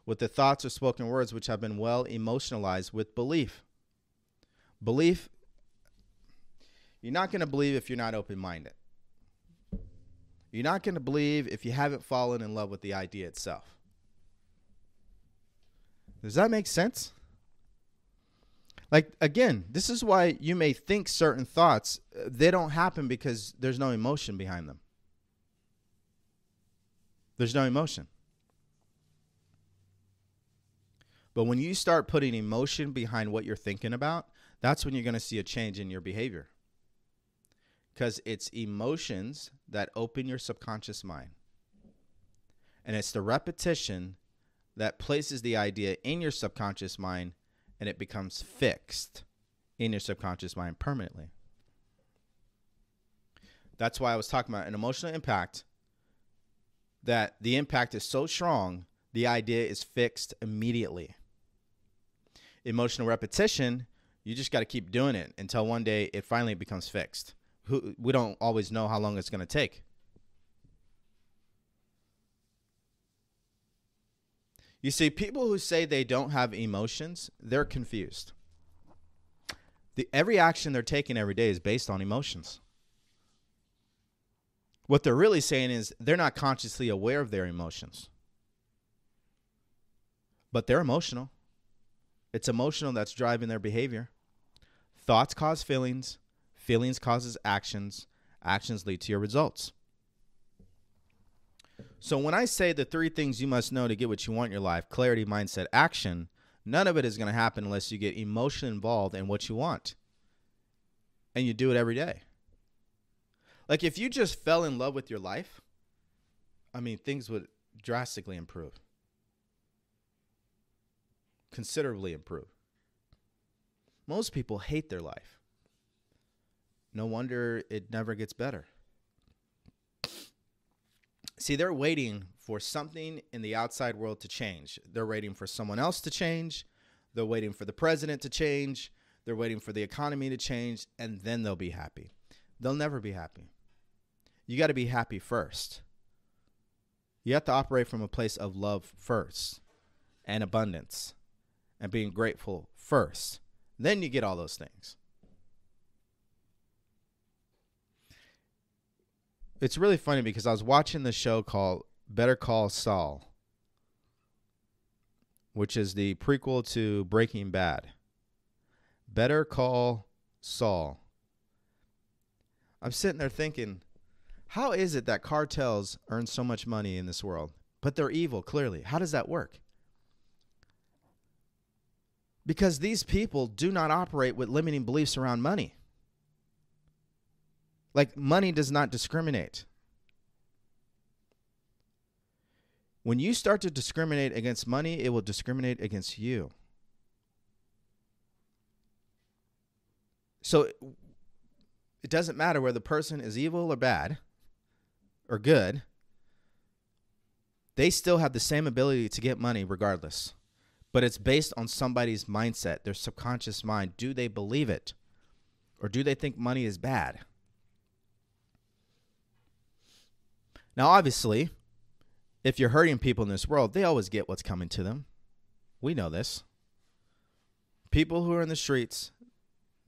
with the thoughts or spoken words which have been well emotionalized with belief. Belief, you're not going to believe if you're not open minded. You're not going to believe if you haven't fallen in love with the idea itself. Does that make sense? Like again, this is why you may think certain thoughts uh, they don't happen because there's no emotion behind them. There's no emotion. But when you start putting emotion behind what you're thinking about, that's when you're going to see a change in your behavior. Cuz it's emotions that open your subconscious mind. And it's the repetition that places the idea in your subconscious mind and it becomes fixed in your subconscious mind permanently. That's why I was talking about an emotional impact that the impact is so strong, the idea is fixed immediately. Emotional repetition, you just got to keep doing it until one day it finally becomes fixed. We don't always know how long it's going to take. You see, people who say they don't have emotions, they're confused. The, every action they're taking every day is based on emotions. What they're really saying is they're not consciously aware of their emotions, but they're emotional. It's emotional that's driving their behavior. Thoughts cause feelings, feelings causes actions, actions lead to your results. So when I say the three things you must know to get what you want in your life clarity, mindset, action none of it is going to happen unless you get emotion involved in what you want. And you do it every day. Like if you just fell in love with your life, I mean, things would drastically improve. Considerably improve. Most people hate their life. No wonder it never gets better. See, they're waiting for something in the outside world to change. They're waiting for someone else to change. They're waiting for the president to change. They're waiting for the economy to change, and then they'll be happy. They'll never be happy. You got to be happy first. You have to operate from a place of love first and abundance and being grateful first. Then you get all those things. It's really funny because I was watching the show called Better Call Saul, which is the prequel to Breaking Bad. Better Call Saul. I'm sitting there thinking, how is it that cartels earn so much money in this world? But they're evil, clearly. How does that work? Because these people do not operate with limiting beliefs around money. Like, money does not discriminate. When you start to discriminate against money, it will discriminate against you. So it doesn't matter whether the person is evil or bad or good, they still have the same ability to get money regardless. But it's based on somebody's mindset, their subconscious mind. Do they believe it? Or do they think money is bad? Now, obviously, if you're hurting people in this world, they always get what's coming to them. We know this. People who are in the streets,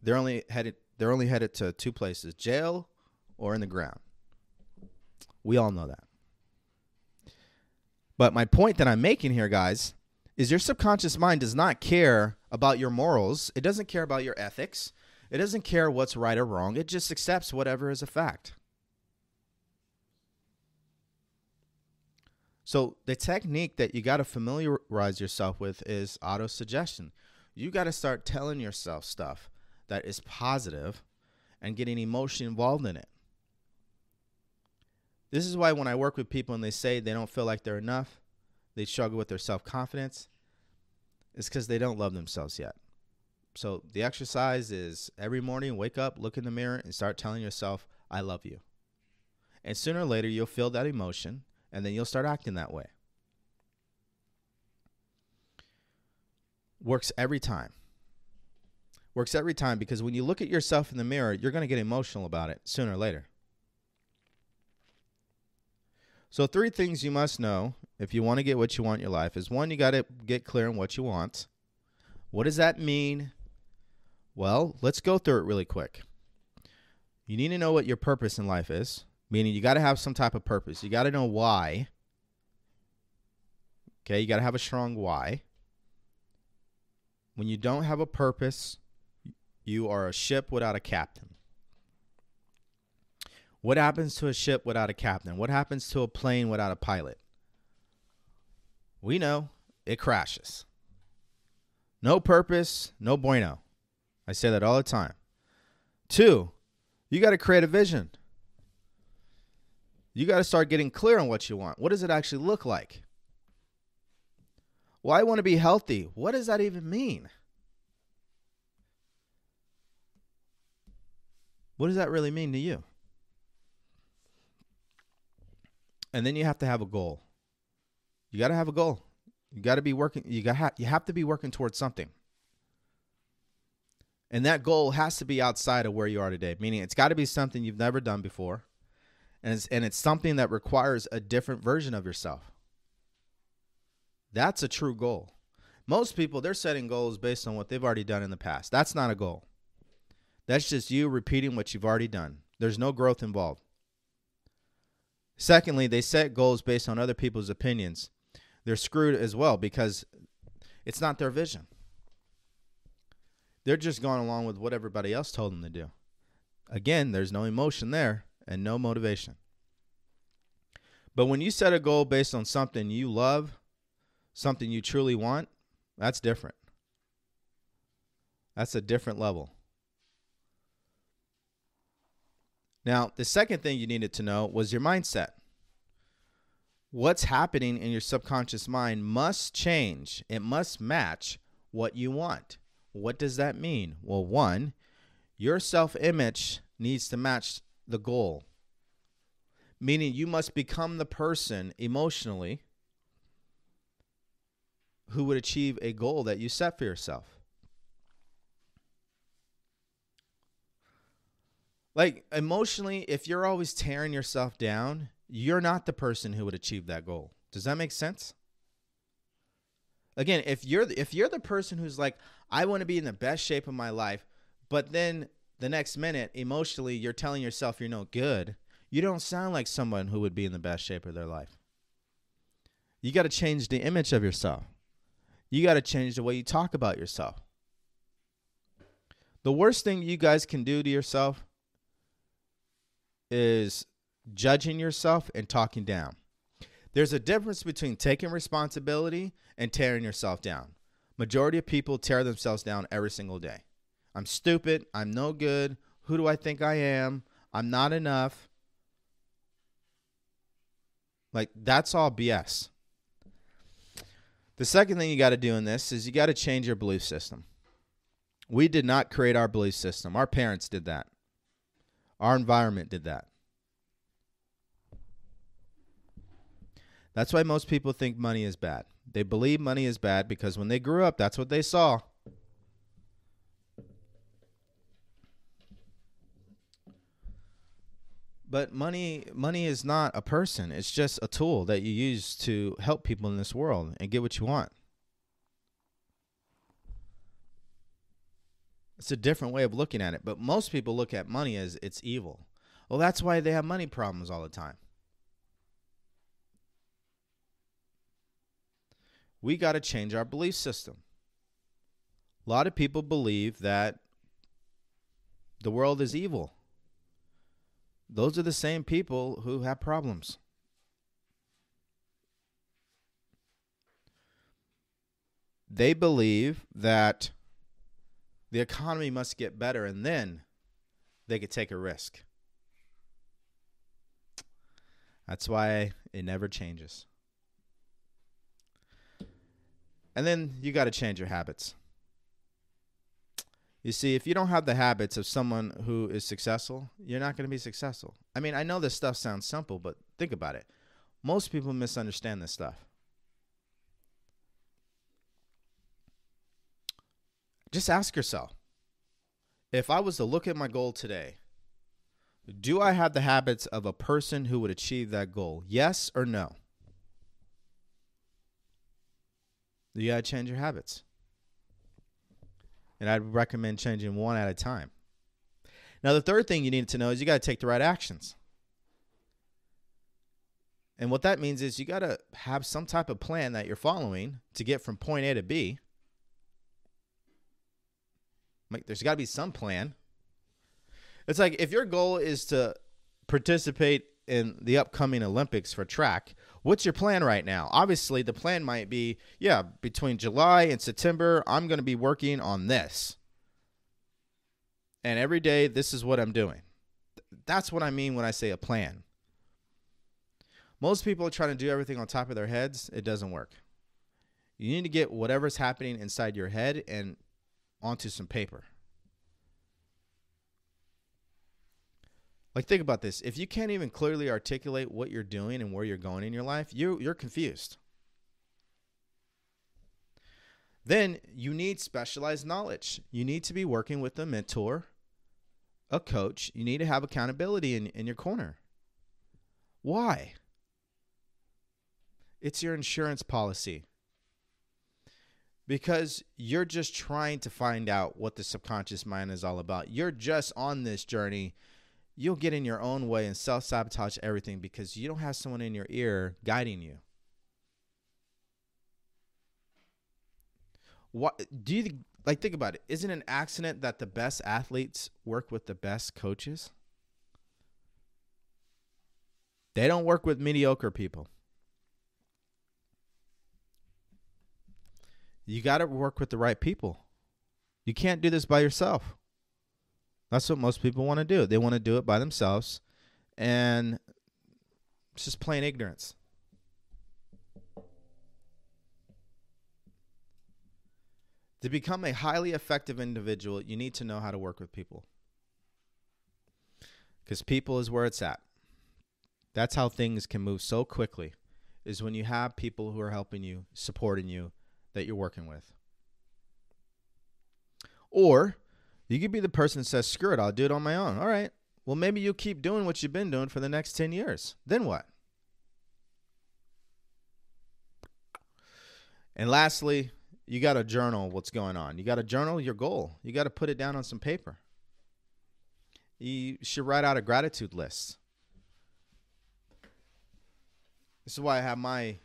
they're only headed they're only headed to two places, jail or in the ground. We all know that. But my point that I'm making here, guys, is your subconscious mind does not care about your morals. It doesn't care about your ethics. It doesn't care what's right or wrong. It just accepts whatever is a fact. So the technique that you got to familiarize yourself with is auto suggestion. You got to start telling yourself stuff that is positive and getting emotion involved in it. This is why when I work with people and they say they don't feel like they're enough, they struggle with their self confidence, it's because they don't love themselves yet. So the exercise is every morning, wake up, look in the mirror, and start telling yourself, I love you. And sooner or later, you'll feel that emotion and then you'll start acting that way. Works every time. Works every time because when you look at yourself in the mirror, you're going to get emotional about it sooner or later. So, three things you must know if you want to get what you want in your life is one, you got to get clear on what you want. What does that mean? Well, let's go through it really quick. You need to know what your purpose in life is meaning you got to have some type of purpose. You got to know why. Okay, you got to have a strong why. When you don't have a purpose, you are a ship without a captain. What happens to a ship without a captain? What happens to a plane without a pilot? We know it crashes. No purpose, no bueno. I say that all the time. Two, you got to create a vision. You got to start getting clear on what you want. What does it actually look like? Well, I want to be healthy. What does that even mean? What does that really mean to you? And then you have to have a goal. You got to have a goal. You got to be working you got you have to be working towards something. And that goal has to be outside of where you are today, meaning it's got to be something you've never done before and it's, and it's something that requires a different version of yourself. That's a true goal. Most people, they're setting goals based on what they've already done in the past. That's not a goal. That's just you repeating what you've already done. There's no growth involved. Secondly, they set goals based on other people's opinions. They're screwed as well because it's not their vision. They're just going along with what everybody else told them to do. Again, there's no emotion there and no motivation. But when you set a goal based on something you love, something you truly want, that's different. That's a different level. Now, the second thing you needed to know was your mindset. What's happening in your subconscious mind must change. It must match what you want. What does that mean? Well, one, your self image needs to match the goal. Meaning you must become the person emotionally who would achieve a goal that you set for yourself. Like emotionally, if you're always tearing yourself down, you're not the person who would achieve that goal. Does that make sense? Again, if you're if you're the person who's like, I want to be in the best shape of my life, but then the next minute emotionally you're telling yourself you're no good, you don't sound like someone who would be in the best shape of their life. You got to change the image of yourself. You got to change the way you talk about yourself. The worst thing you guys can do to yourself is judging yourself and talking down. There's a difference between taking responsibility and tearing yourself down. Majority of people tear themselves down every single day. I'm stupid, I'm no good, who do I think I am? I'm not enough. Like that's all BS. The second thing you got to do in this is you got to change your belief system. We did not create our belief system. Our parents did that. Our environment did that. That's why most people think money is bad. They believe money is bad because when they grew up, that's what they saw. But money money is not a person. It's just a tool that you use to help people in this world and get what you want. It's a different way of looking at it, but most people look at money as it's evil. Well, that's why they have money problems all the time. We got to change our belief system. A lot of people believe that the world is evil. Those are the same people who have problems. They believe that the economy must get better and then they could take a risk. That's why it never changes. And then you got to change your habits. You see, if you don't have the habits of someone who is successful, you're not going to be successful. I mean, I know this stuff sounds simple, but think about it. Most people misunderstand this stuff. Just ask yourself if I was to look at my goal today, do I have the habits of a person who would achieve that goal? Yes or no? You got to change your habits. And I'd recommend changing one at a time. Now, the third thing you need to know is you got to take the right actions. And what that means is you got to have some type of plan that you're following to get from point A to B. Like there's got to be some plan. It's like if your goal is to participate in the upcoming Olympics for track, what's your plan right now? Obviously, the plan might be, yeah, between July and September, I'm going to be working on this. And every day, this is what I'm doing. That's what I mean when I say a plan. Most people are trying to do everything on top of their heads. It doesn't work. You need to get whatever's happening inside your head and onto some paper. Like think about this. If you can't even clearly articulate what you're doing and where you're going in your life, you you're confused. Then you need specialized knowledge. You need to be working with a mentor, a coach. You need to have accountability in, in your corner. Why? It's your insurance policy. Because you're just trying to find out what the subconscious mind is all about. You're just on this journey you'll get in your own way and self sabotage everything because you don't have someone in your ear guiding you. What do you like? Think about it. Isn't an accident that the best athletes work with the best coaches? They don't work with mediocre people. You got to work with the right people. You can't do this by yourself. That's what most people want to do. They want to do it by themselves, and it's just plain ignorance. To become a highly effective individual, you need to know how to work with people. Because people is where it's at. That's how things can move so quickly, is when you have people who are helping you, supporting you, that you're working with. Or you could be the person that says, screw it, I'll do it on my own. All right. Well, maybe you keep doing what you've been doing for the next 10 years. Then what? And lastly, you got to journal what's going on. You got to journal your goal. You got to put it down on some paper. You should write out a gratitude list. This is why I have my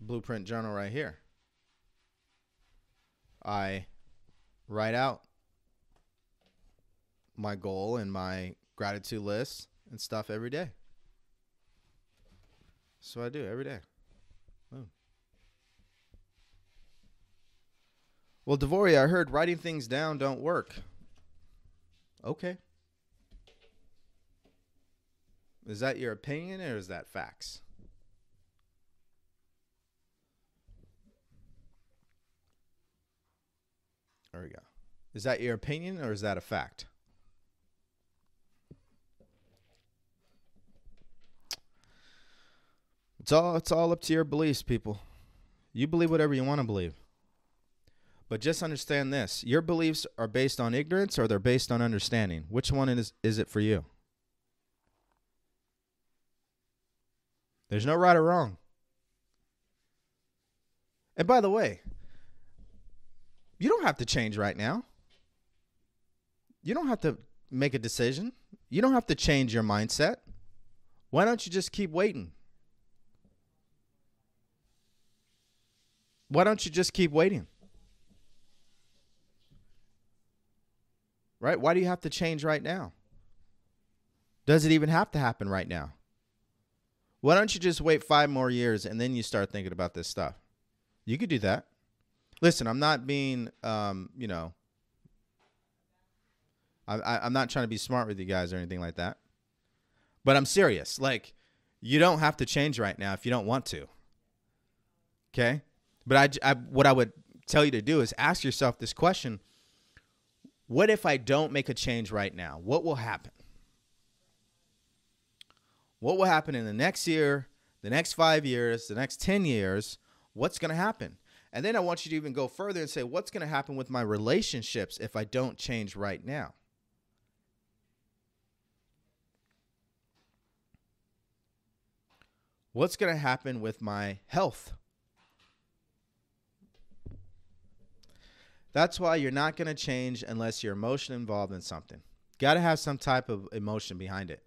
blueprint journal right here. I write out my goal and my gratitude list and stuff every day. So I do every day. Boom. Well, Devoria, I heard writing things down don't work. Okay. Is that your opinion or is that facts? There we go. Is that your opinion or is that a fact? It's all it's all up to your beliefs, people. You believe whatever you want to believe. But just understand this. Your beliefs are based on ignorance or they're based on understanding. Which one is is it for you? There's no right or wrong. And by the way, you don't have to change right now. You don't have to make a decision. You don't have to change your mindset. Why don't you just keep waiting? Why don't you just keep waiting? Right? Why do you have to change right now? Does it even have to happen right now? Why don't you just wait five more years and then you start thinking about this stuff? You could do that. Listen, I'm not being, um, you know, I, I'm not trying to be smart with you guys or anything like that. But I'm serious. Like, you don't have to change right now if you don't want to. Okay? But I, I what I would tell you to do is ask yourself this question What if I don't make a change right now? What will happen? What will happen in the next year, the next five years, the next 10 years? What's going to happen? And then I want you to even go further and say, what's going to happen with my relationships if I don't change right now? What's going to happen with my health? That's why you're not going to change unless you're emotionally involved in something. Got to have some type of emotion behind it.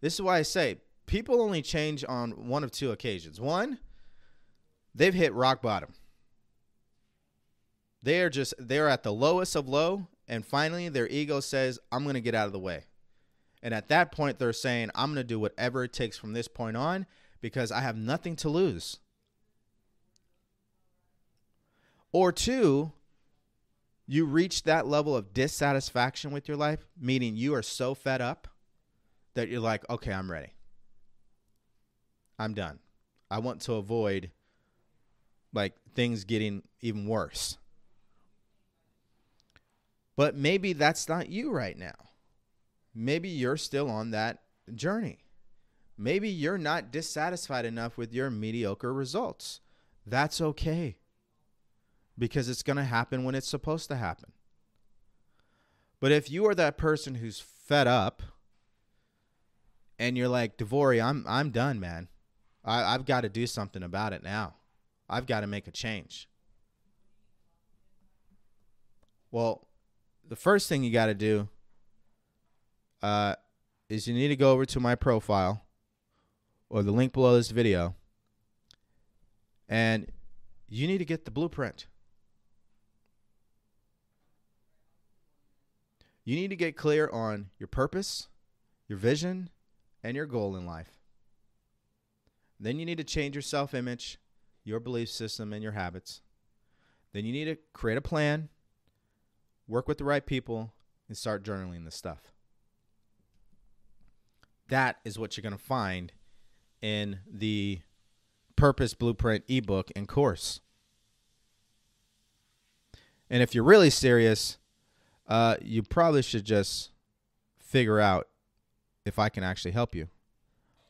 This is why I say people only change on one of two occasions. One, they've hit rock bottom. They are just they're at the lowest of low and finally their ego says I'm going to get out of the way. And at that point they're saying I'm going to do whatever it takes from this point on because I have nothing to lose. Or two, you reach that level of dissatisfaction with your life, meaning you are so fed up that you're like, okay, I'm ready. I'm done. I want to avoid like things getting even worse. But maybe that's not you right now. Maybe you're still on that journey. Maybe you're not dissatisfied enough with your mediocre results. That's okay because it's going to happen when it's supposed to happen. But if you are that person who's fed up and you're like, Devori, I'm I'm done, man. I, I've got to do something about it now. I've got to make a change. Well, the first thing you got to do uh, is you need to go over to my profile or the link below this video and you need to get the blueprint. You need to get clear on your purpose, your vision, and your goal in life. Then you need to change your self image, your belief system, and your habits. Then you need to create a plan work with the right people, and start journaling this stuff. That is what you're going to find in the Purpose Blueprint ebook and course. And if you're really serious, uh, you probably should just figure out if I can actually help you.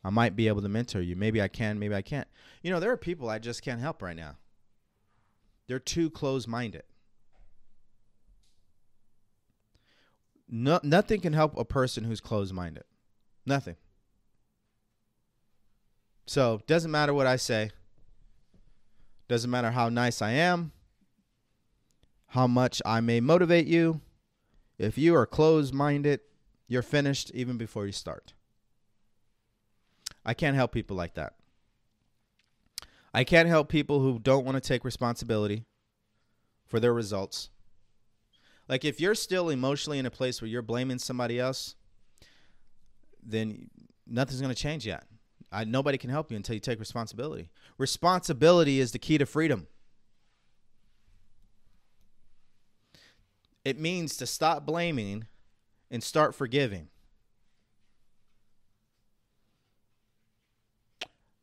I might be able to mentor you. Maybe I can, maybe I can't. You know, there are people I just can't help right now. They're too close minded. No, nothing can help a person who's closed minded. Nothing. So, doesn't matter what I say. Doesn't matter how nice I am, how much I may motivate you. If you are closed minded, you're finished even before you start. I can't help people like that. I can't help people who don't want to take responsibility for their results. Like if you're still emotionally in a place where you're blaming somebody else, then nothing's going to change yet. I, nobody can help you until you take responsibility. Responsibility is the key to freedom. It means to stop blaming and start forgiving.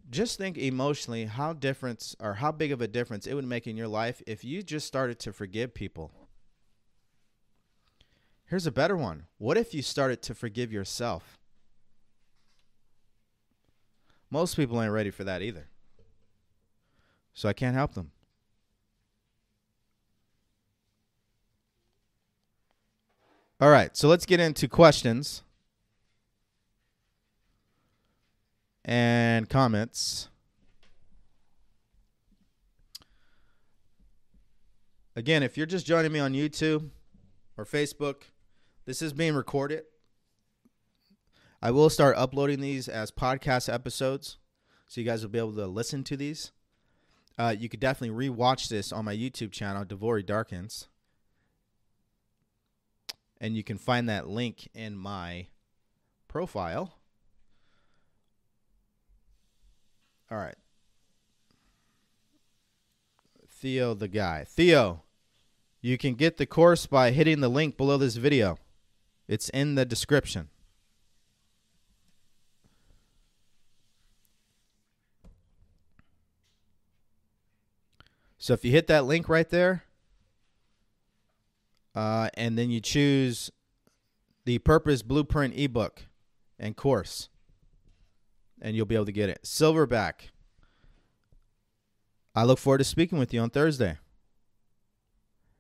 Just think emotionally how difference or how big of a difference it would make in your life if you just started to forgive people. Here's a better one. What if you started to forgive yourself? Most people ain't ready for that either. So I can't help them. All right, so let's get into questions and comments. Again, if you're just joining me on YouTube or Facebook, this is being recorded. I will start uploading these as podcast episodes, so you guys will be able to listen to these. Uh, you could definitely rewatch this on my YouTube channel, Devori Darkins, and you can find that link in my profile. All right. Theo the guy. Theo, you can get the course by hitting the link below this video. It's in the description. So if you hit that link right there, uh, and then you choose the Purpose Blueprint ebook and course, and you'll be able to get it. Silverback. I look forward to speaking with you on Thursday.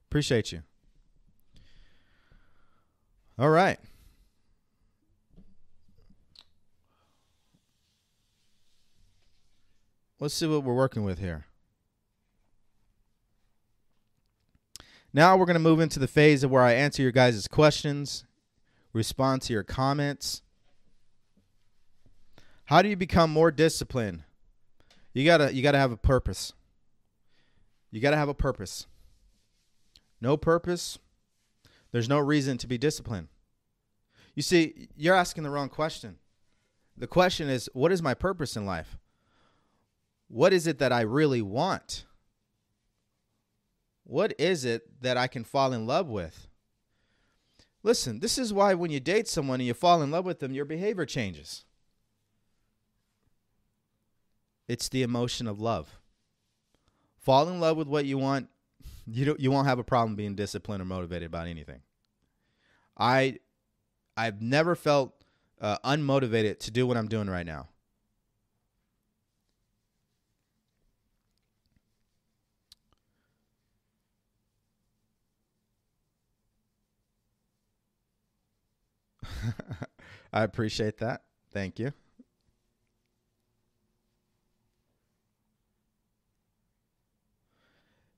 Appreciate you. All right. Let's see what we're working with here. Now we're going to move into the phase of where I answer your guys' questions, respond to your comments. How do you become more disciplined? You got to you got to have a purpose. You got to have a purpose. No purpose, there's no reason to be disciplined. You see, you're asking the wrong question. The question is, what is my purpose in life? What is it that I really want? What is it that I can fall in love with? Listen, this is why when you date someone and you fall in love with them, your behavior changes. It's the emotion of love. Fall in love with what you want. You don't, you won't have a problem being disciplined or motivated about anything. I I've never felt uh, unmotivated to do what I'm doing right now. I appreciate that. Thank you.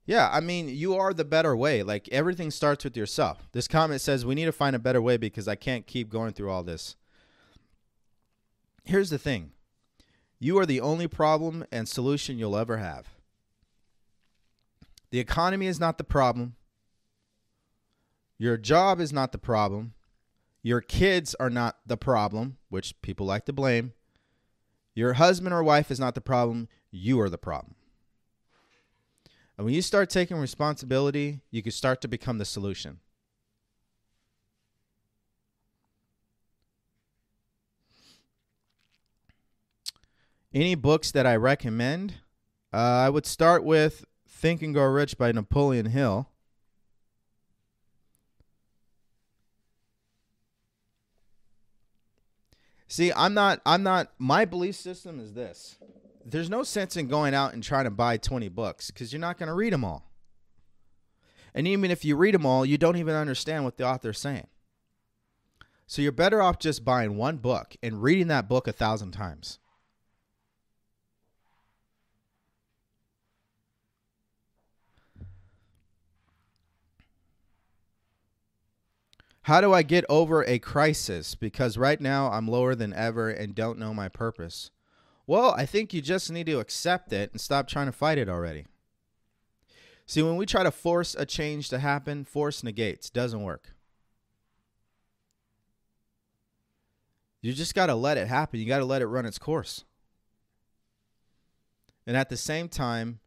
Yeah, I mean, you are the better way. Like everything starts with yourself. This comment says we need to find a better way because I can't keep going through all this. Here's the thing. You are the only problem and solution you'll ever have. The economy is not the problem. Your job is not the problem. Your kids are not the problem, which people like to blame. Your husband or wife is not the problem. You are the problem. And when you start taking responsibility, you can start to become the solution. Any books that I recommend? Uh, I would start with Think and Grow Rich by Napoleon Hill. See, I'm not I'm not my belief system is this. There's no sense in going out and trying to buy 20 books cuz you're not going to read them all. And even if you read them all, you don't even understand what the author's saying. So you're better off just buying one book and reading that book a thousand times. How do I get over a crisis? Because right now I'm lower than ever and don't know my purpose. Well, I think you just need to accept it and stop trying to fight it already. See, when we try to force a change to happen, force negates, doesn't work. You just got to let it happen. You got to let it run its course. And at the same time,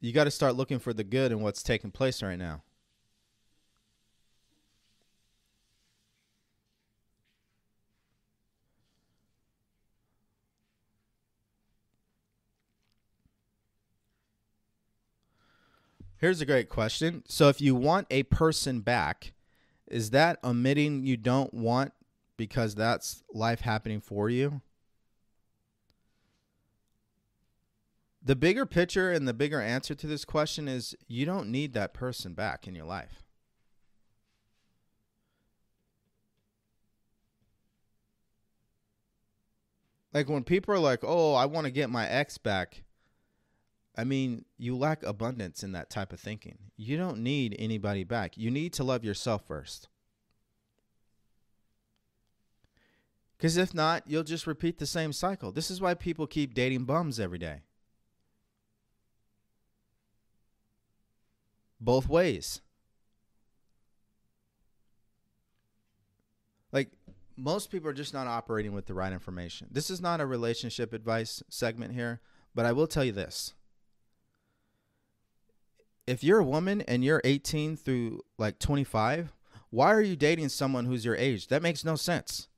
you got to start looking for the good in what's taking place right now. Here's a great question. So, if you want a person back, is that omitting you don't want because that's life happening for you? The bigger picture and the bigger answer to this question is you don't need that person back in your life. Like when people are like, oh, I want to get my ex back I mean, you lack abundance in that type of thinking. You don't need anybody back. You need to love yourself first. Because if not, you'll just repeat the same cycle. This is why people keep dating bums every day. Both ways. Like, most people are just not operating with the right information. This is not a relationship advice segment here, but I will tell you this if you're a woman and you're 18 through like 25, why are you dating someone who's your age? That makes no sense.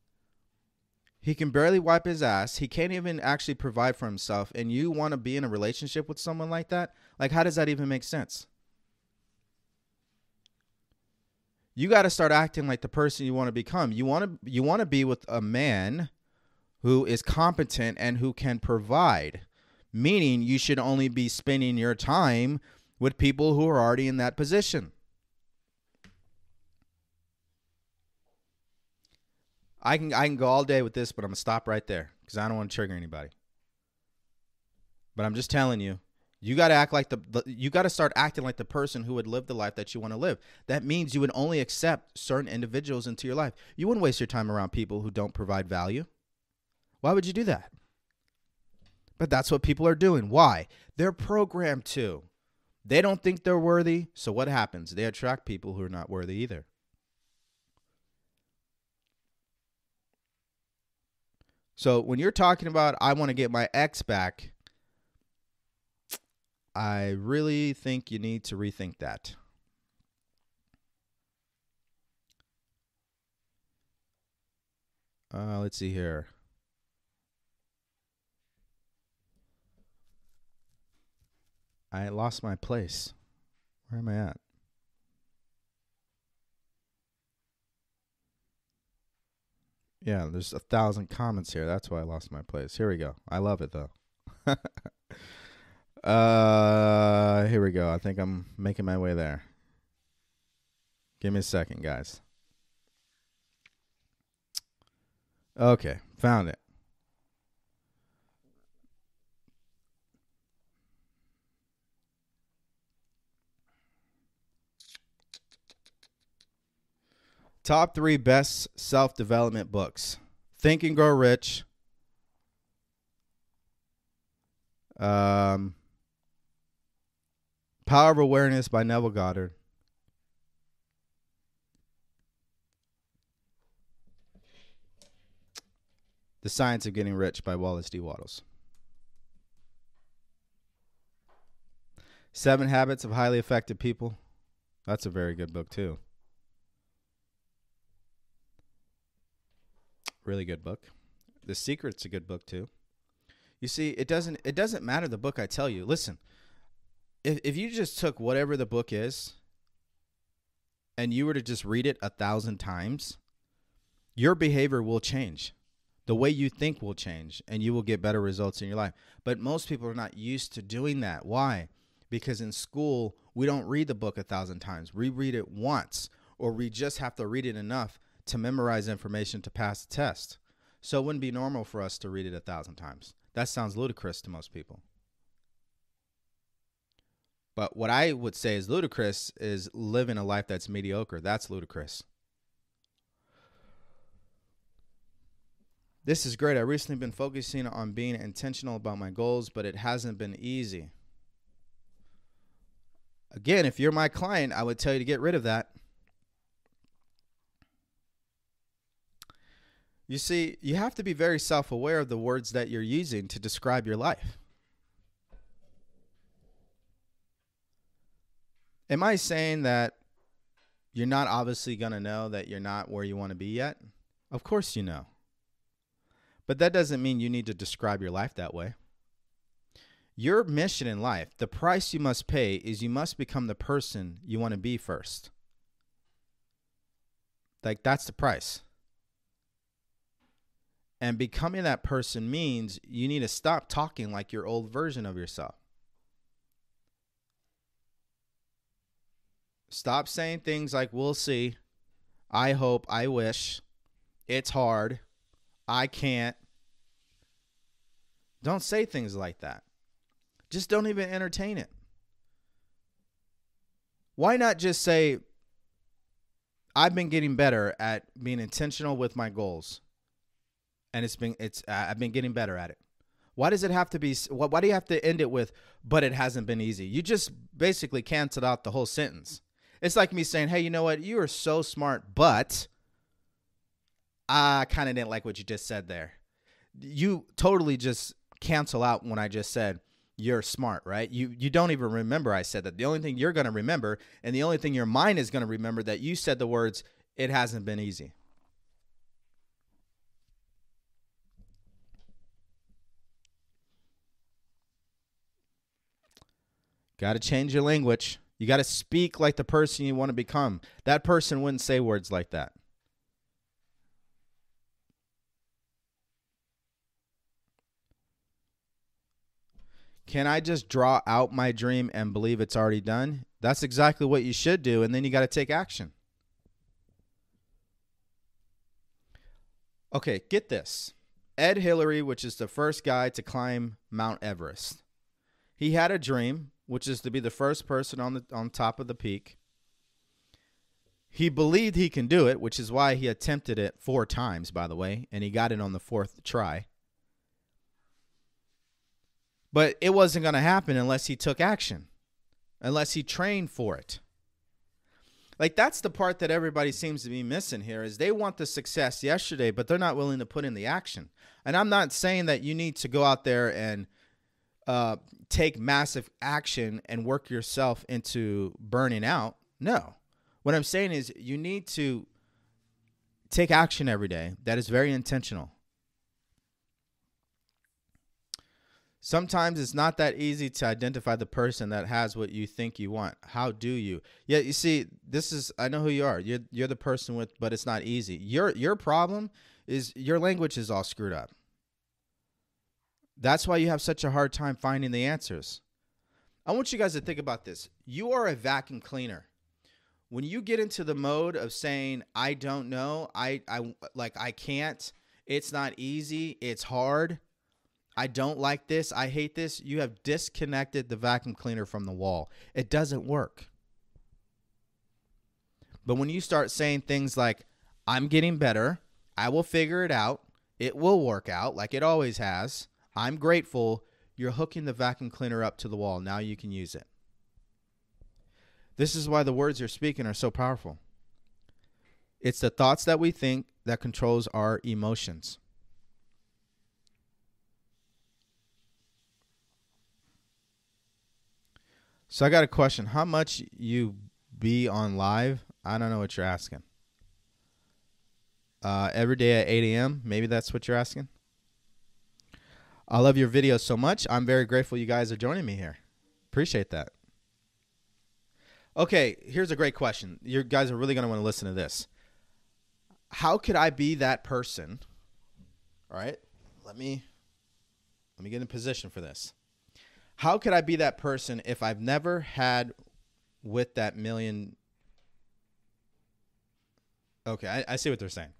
He can barely wipe his ass. He can't even actually provide for himself. And you want to be in a relationship with someone like that? Like, how does that even make sense? You got to start acting like the person you want to become. You want to you want to be with a man who is competent and who can provide. Meaning you should only be spending your time with people who are already in that position. I can I can go all day with this, but I'm gonna stop right there because I don't want to trigger anybody. But I'm just telling you, you got to act like the, the you got to start acting like the person who would live the life that you want to live. That means you would only accept certain individuals into your life. You wouldn't waste your time around people who don't provide value. Why would you do that? But that's what people are doing. Why? They're programmed to. They don't think they're worthy. So what happens? They attract people who are not worthy either. So when you're talking about, I want to get my ex back, I really think you need to rethink that. Uh, let's see here. I lost my place. Where am I at? Yeah, there's a thousand comments here. That's why I lost my place. Here we go. I love it though. uh, here we go. I think I'm making my way there. Give me a second, guys. Okay, found it. Top three best self development books Think and Grow Rich. Um, Power of Awareness by Neville Goddard. The Science of Getting Rich by Wallace D. Wattles. Seven Habits of Highly Effective People. That's a very good book, too. Really good book. The Secret's a good book too. You see, it doesn't it doesn't matter the book I tell you. Listen, if if you just took whatever the book is and you were to just read it a thousand times, your behavior will change. The way you think will change and you will get better results in your life. But most people are not used to doing that. Why? Because in school, we don't read the book a thousand times. We read it once, or we just have to read it enough to memorize information to pass a test. So it wouldn't be normal for us to read it a thousand times. That sounds ludicrous to most people. But what I would say is ludicrous is living a life that's mediocre. That's ludicrous. This is great. I recently been focusing on being intentional about my goals, but it hasn't been easy. Again, if you're my client, I would tell you to get rid of that. You see, you have to be very self aware of the words that you're using to describe your life. Am I saying that you're not obviously going to know that you're not where you want to be yet? Of course you know. But that doesn't mean you need to describe your life that way. Your mission in life, the price you must pay is you must become the person you want to be first. Like, that's the price. And becoming that person means you need to stop talking like your old version of yourself. Stop saying things like, we'll see, I hope, I wish, it's hard, I can't. Don't say things like that. Just don't even entertain it. Why not just say, I've been getting better at being intentional with my goals, and it's been it's uh, I've been getting better at it. Why does it have to be? Why do you have to end it with? But it hasn't been easy. You just basically canceled out the whole sentence. It's like me saying, "Hey, you know what? You are so smart, but I kind of didn't like what you just said there." You totally just cancel out when I just said you're smart, right? You you don't even remember I said that. The only thing you're going to remember and the only thing your mind is going to remember that you said the words it hasn't been easy. Got to change your language. You got to speak like the person you want to become. That person wouldn't say words like that. Can I just draw out my dream and believe it's already done? That's exactly what you should do, and then you got to take action. Okay, get this. Ed Hillary, which is the first guy to climb Mount Everest, he had a dream which is to be the first person on the on top of the peak. He believed he can do it, which is why he attempted it four times, by the way, and he got it on the fourth try. But it wasn't going to happen unless he took action, unless he trained for it. Like that's the part that everybody seems to be missing here is they want the success yesterday, but they're not willing to put in the action. And I'm not saying that you need to go out there and uh, take massive action and work yourself into burning out. No. What I'm saying is you need to take action every day that is very intentional. Sometimes it's not that easy to identify the person that has what you think you want. How do you? Yeah, you see, this is I know who you are. You're you're the person with but it's not easy. Your your problem is your language is all screwed up. That's why you have such a hard time finding the answers. I want you guys to think about this. You are a vacuum cleaner. When you get into the mode of saying I don't know, I I like I can't, it's not easy, it's hard, I don't like this, I hate this, you have disconnected the vacuum cleaner from the wall. It doesn't work. But when you start saying things like I'm getting better, I will figure it out, it will work out like it always has I'm grateful you're hooking the vacuum cleaner up to the wall. Now you can use it. This is why the words you're speaking are so powerful. It's the thoughts that we think that controls our emotions. So I got a question. How much you be on live? I don't know what you're asking. Uh, every day at 8 a.m. Maybe that's what you're asking. I love your videos so much. I'm very grateful you guys are joining me here. Appreciate that. Okay, here's a great question. You guys are really going to want to listen to this. How could I be that person? All right. Let me let me get in position for this. How could I be that person if I've never had with that million Okay, I, I see what they're saying.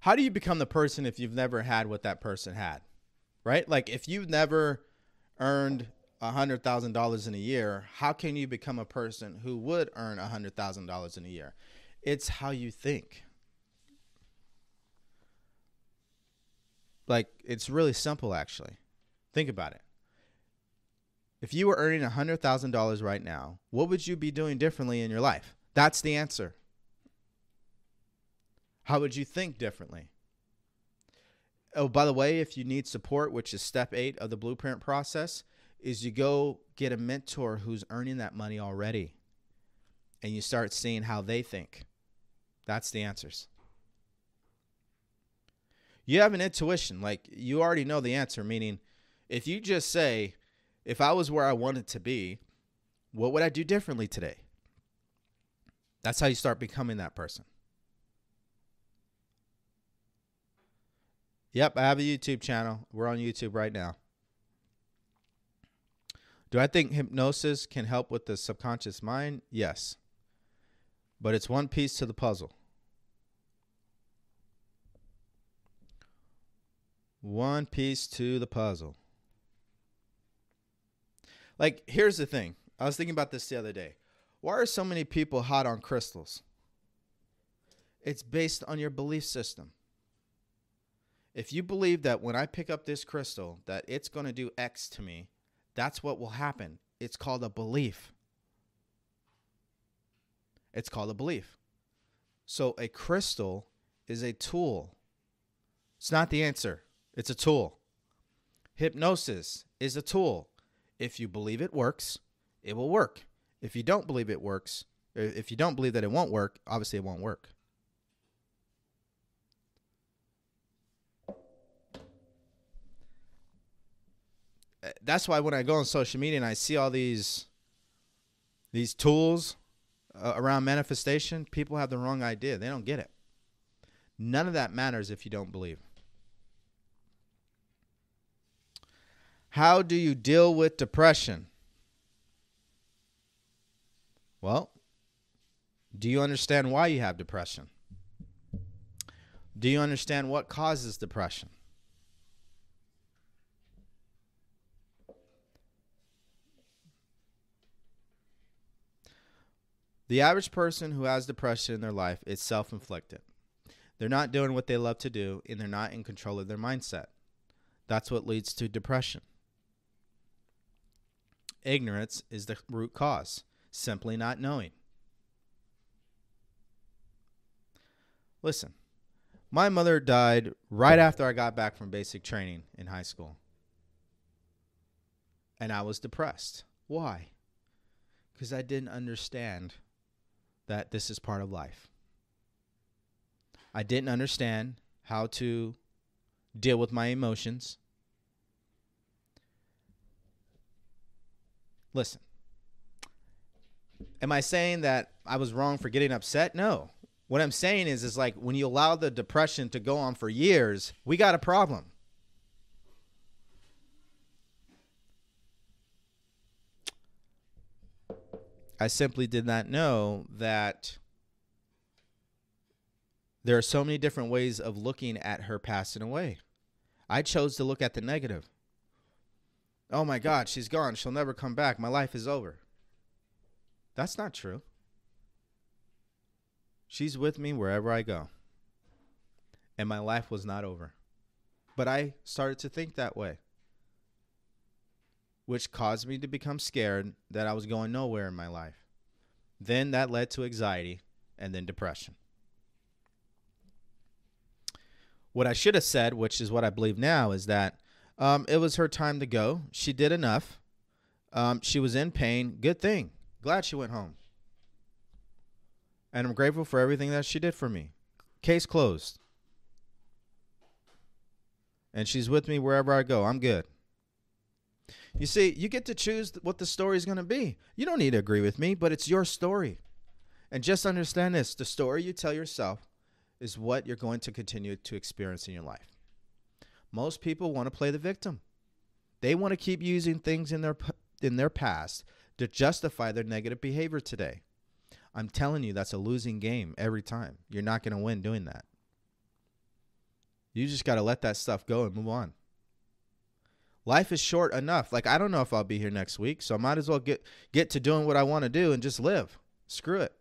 How do you become the person if you've never had what that person had? Right? Like if you've never earned a hundred thousand dollars in a year, how can you become a person who would earn a hundred thousand dollars in a year? It's how you think. like it's really simple actually. Think about it. If you were earning $100,000 right now, what would you be doing differently in your life? That's the answer. How would you think differently? Oh, by the way, if you need support, which is step eight of the blueprint process, is you go get a mentor who's earning that money already and you start seeing how they think. That's the answers. You have an intuition, like you already know the answer, meaning if you just say, if I was where I wanted to be, what would I do differently today? That's how you start becoming that person. Yep, I have a YouTube channel. We're on YouTube right now. Do I think hypnosis can help with the subconscious mind? Yes. But it's one piece to the puzzle. One piece to the puzzle. Like, here's the thing. I was thinking about this the other day. Why are so many people hot on crystals? It's based on your belief system. If you believe that when I pick up this crystal that it's going to do X to me, that's what will happen. It's called a belief. It's called a belief. So a crystal is a tool. It's not the answer. It's a tool. Hypnosis is a tool. If you believe it works, it will work. If you don't believe it works, if you don't believe that it won't work, obviously it won't work. That's why when I go on social media and I see all these these tools uh, around manifestation, people have the wrong idea. They don't get it. None of that matters if you don't believe. How do you deal with depression? Well, do you understand why you have depression? Do you understand what causes depression? The average person who has depression in their life is self inflicted. They're not doing what they love to do and they're not in control of their mindset. That's what leads to depression. Ignorance is the root cause, simply not knowing. Listen, my mother died right after I got back from basic training in high school. And I was depressed. Why? Because I didn't understand that this is part of life. I didn't understand how to deal with my emotions. Listen, am I saying that I was wrong for getting upset? No. What I'm saying is, is like when you allow the depression to go on for years, we got a problem. I simply did not know that there are so many different ways of looking at her passing away. I chose to look at the negative. Oh my God, she's gone. She'll never come back. My life is over. That's not true. She's with me wherever I go. And my life was not over. But I started to think that way which caused me to become scared that I was going nowhere in my life. Then that led to anxiety and then depression. What I should have said, which is what I believe now, is that um, it was her time to go. She did enough. Um, she was in pain. Good thing. Glad she went home. And I'm grateful for everything that she did for me. Case closed. And she's with me wherever I go. I'm good. You see, you get to choose what the story is going to be. You don't need to agree with me, but it's your story. And just understand this the story you tell yourself is what you're going to continue to experience in your life. Most people want to play the victim. They want to keep using things in their in their past to justify their negative behavior today. I'm telling you that's a losing game every time. You're not going to win doing that. You just got to let that stuff go and move on life is short enough. Like I don't know if I'll be here next week, so I might as well get get to doing what I want to do and just live. Screw it.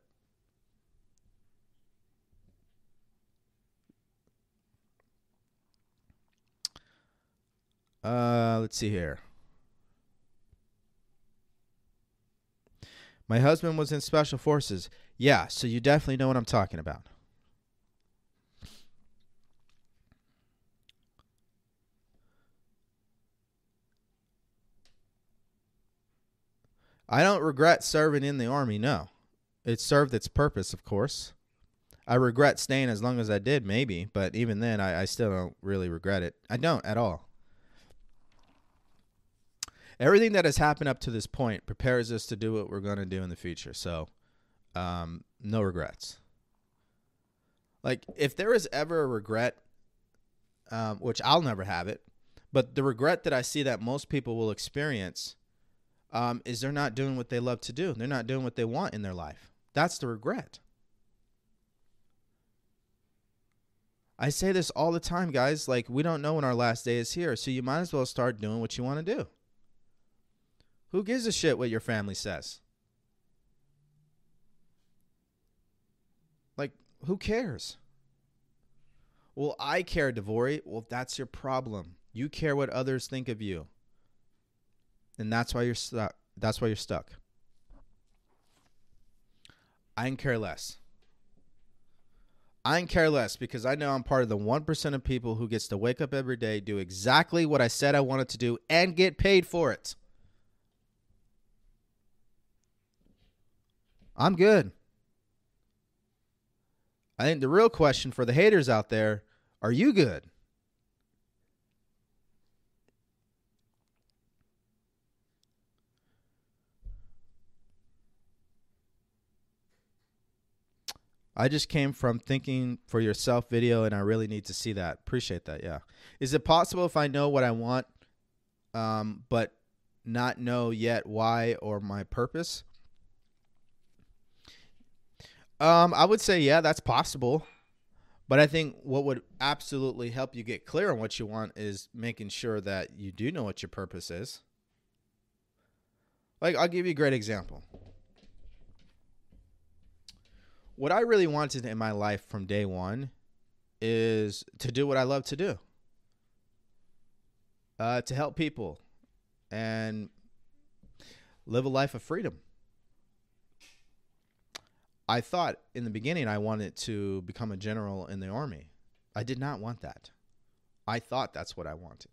Uh, let's see here. My husband was in special forces. Yeah, so you definitely know what I'm talking about. I don't regret serving in the army, no. It served its purpose, of course. I regret staying as long as I did, maybe, but even then, I, I still don't really regret it. I don't at all. Everything that has happened up to this point prepares us to do what we're going to do in the future. So, um, no regrets. Like, if there is ever a regret, um, which I'll never have it, but the regret that I see that most people will experience um, is they're not doing what they love to do. They're not doing what they want in their life. That's the regret. I say this all the time, guys. Like, we don't know when our last day is here, so you might as well start doing what you want to do. Who gives a shit what your family says? Like, who cares? Well, I care, Devori. Well, that's your problem. You care what others think of you. And that's why you're stuck. That's why you're stuck. I can care less. I can care less because I know I'm part of the 1% of people who gets to wake up every day, do exactly what I said I wanted to do, and get paid for it. I'm good. I think the real question for the haters out there are you good? I just came from thinking for yourself video and I really need to see that. Appreciate that. Yeah. Is it possible if I know what I want um, but not know yet why or my purpose? Um, I would say yeah, that's possible. But I think what would absolutely help you get clear on what you want is making sure that you do know what your purpose is. Like I'll give you a great example. What I really wanted in my life from day 1 is to do what I love to do. Uh, to help people and live a life of freedom. I thought in the beginning I wanted to become a general in the army. I did not want that. I thought that's what I wanted.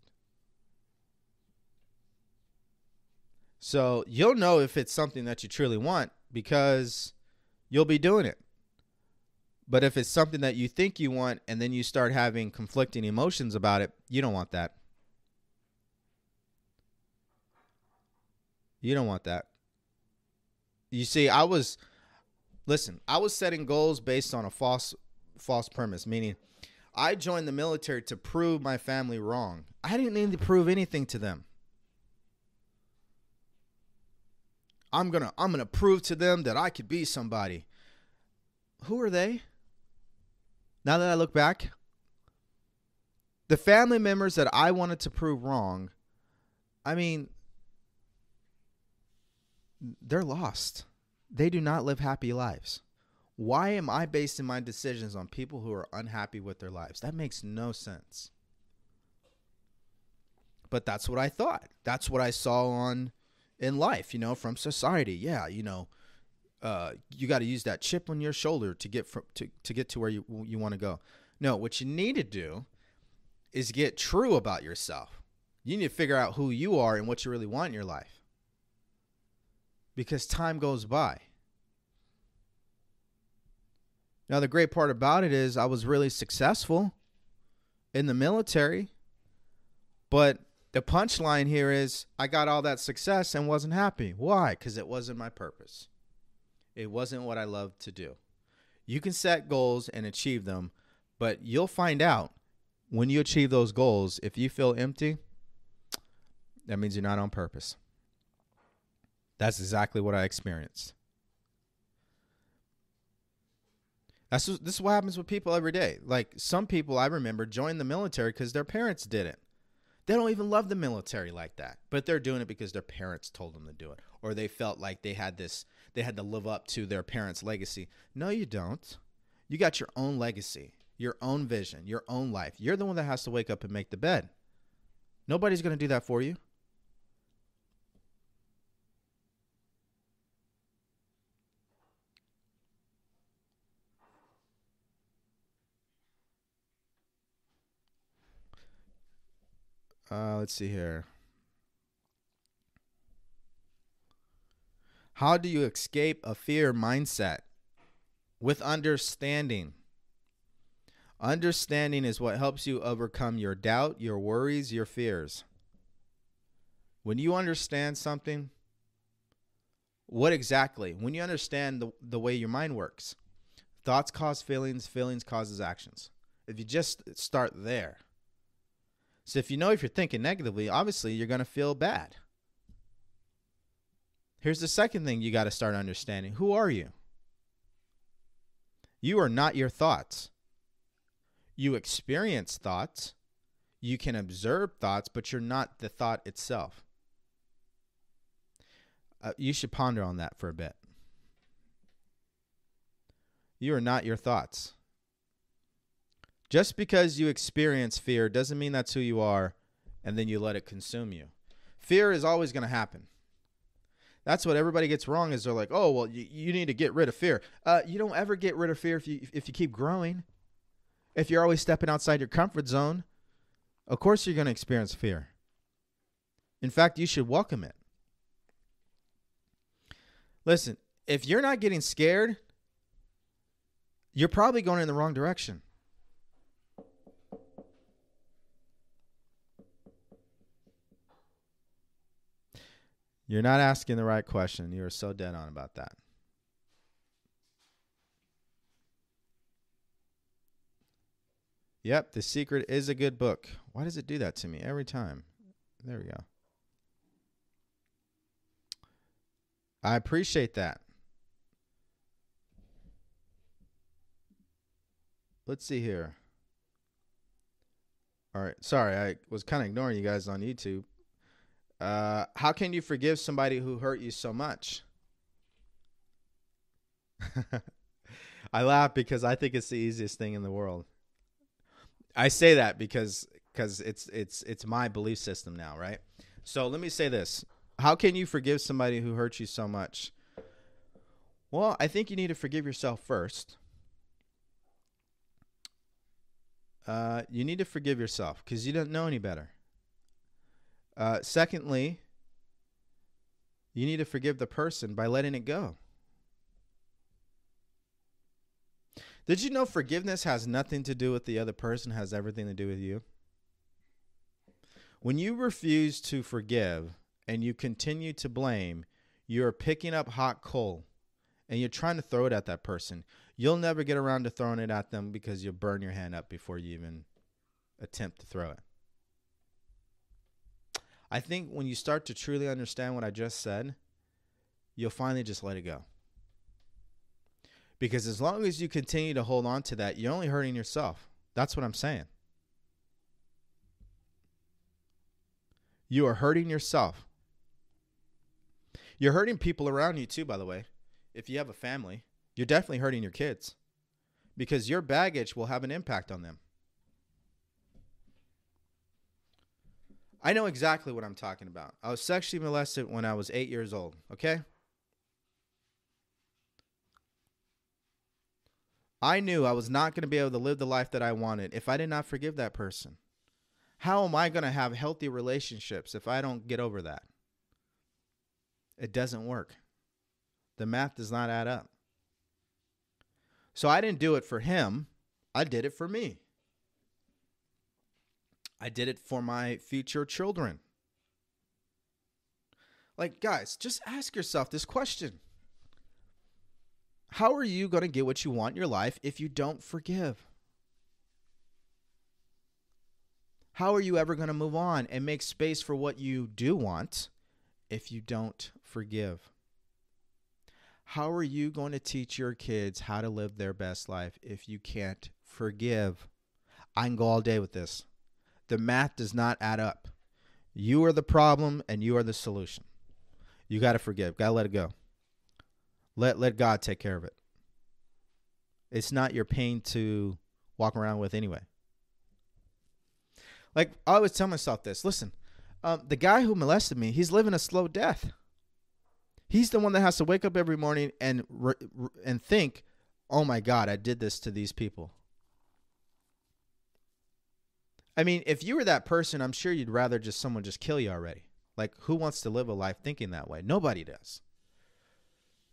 So you'll know if it's something that you truly want because you'll be doing it. But if it's something that you think you want and then you start having conflicting emotions about it, you don't want that. You don't want that. You see, I was Listen, I was setting goals based on a false false premise, meaning I joined the military to prove my family wrong. I didn't need to prove anything to them. I'm going to I'm going to prove to them that I could be somebody. Who are they? Now that I look back, the family members that I wanted to prove wrong, I mean, they're lost. They do not live happy lives. Why am I basing my decisions on people who are unhappy with their lives? That makes no sense. But that's what I thought. That's what I saw on in life, you know, from society. Yeah, you know, uh, you got to use that chip on your shoulder to get from to, to get to where you you want to go. No, what you need to do is get true about yourself. You need to figure out who you are and what you really want in your life because time goes by. Now, the great part about it is I was really successful in the military, but the punchline here is I got all that success and wasn't happy. Why? Because it wasn't my purpose. It wasn't what I loved to do. You can set goals and achieve them, but you'll find out when you achieve those goals, if you feel empty, that means you're not on purpose. That's exactly what I experienced. That's this is what happens with people every day. Like some people I remember joined the military because their parents did it. They don't even love the military like that, but they're doing it because their parents told them to do it, or they felt like they had this, they had to live up to their parents' legacy. No, you don't. You got your own legacy, your own vision, your own life. You're the one that has to wake up and make the bed. Nobody's going to do that for you. Uh, let's see here. How do you escape a fear mindset? With understanding. Understanding is what helps you overcome your doubt, your worries, your fears. When you understand something, what exactly? When you understand the, the way your mind works, thoughts cause feelings, feelings causes actions. If you just start there. So if you know if you're thinking negatively, obviously you're going to feel bad. Here's the second thing you got to start understanding who are you? You are not your thoughts. You experience thoughts, you can observe thoughts, but you're not the thought itself. Uh, you should ponder on that for a bit. You are not your thoughts. Just because you experience fear doesn't mean that's who you are and then you let it consume you. Fear is always going to happen. That's what everybody gets wrong is they're like, "Oh, well, you, you need to get rid of fear." Uh, you don't ever get rid of fear if you if you keep growing. If you're always stepping outside your comfort zone, of course you're going to experience fear. In fact, you should welcome it. Listen, if you're not getting scared, you're probably going in the wrong direction. You're not asking the right question. You are so dead on about that. Yep, The Secret is a good book. Why does it do that to me every time? There we go. I appreciate that. Let's see here. All right. Sorry, I was kind of ignoring you guys on YouTube. Uh, how can you forgive somebody who hurt you so much? I laugh because I think it's the easiest thing in the world. I say that because because it's it's it's my belief system now, right? So let me say this: How can you forgive somebody who hurt you so much? Well, I think you need to forgive yourself first. Uh, you need to forgive yourself because you don't know any better. Uh, secondly, you need to forgive the person by letting it go. Did you know forgiveness has nothing to do with the other person, has everything to do with you? When you refuse to forgive and you continue to blame, you're picking up hot coal and you're trying to throw it at that person. You'll never get around to throwing it at them because you'll burn your hand up before you even attempt to throw it. I think when you start to truly understand what I just said, you'll finally just let it go. Because as long as you continue to hold on to that, you're only hurting yourself. That's what I'm saying. You are hurting yourself. You're hurting people around you too, by the way. If you have a family, you're definitely hurting your kids because your baggage will have an impact on them. I know exactly what I'm talking about. I was sexually molested when I was eight years old, okay? I knew I was not going to be able to live the life that I wanted if I did not forgive that person. How am I going to have healthy relationships if I don't get over that? It doesn't work. The math does not add up. So I didn't do it for him, I did it for me. I did it for my future children. Like, guys, just ask yourself this question How are you going to get what you want in your life if you don't forgive? How are you ever going to move on and make space for what you do want if you don't forgive? How are you going to teach your kids how to live their best life if you can't forgive? I can go all day with this. The math does not add up. You are the problem and you are the solution. You got to forgive. Got to let it go. Let let God take care of it. It's not your pain to walk around with anyway. Like I always tell myself this. Listen, um, the guy who molested me, he's living a slow death. He's the one that has to wake up every morning and re- re- and think, "Oh my God, I did this to these people." I mean, if you were that person, I'm sure you'd rather just someone just kill you already. Like, who wants to live a life thinking that way? Nobody does.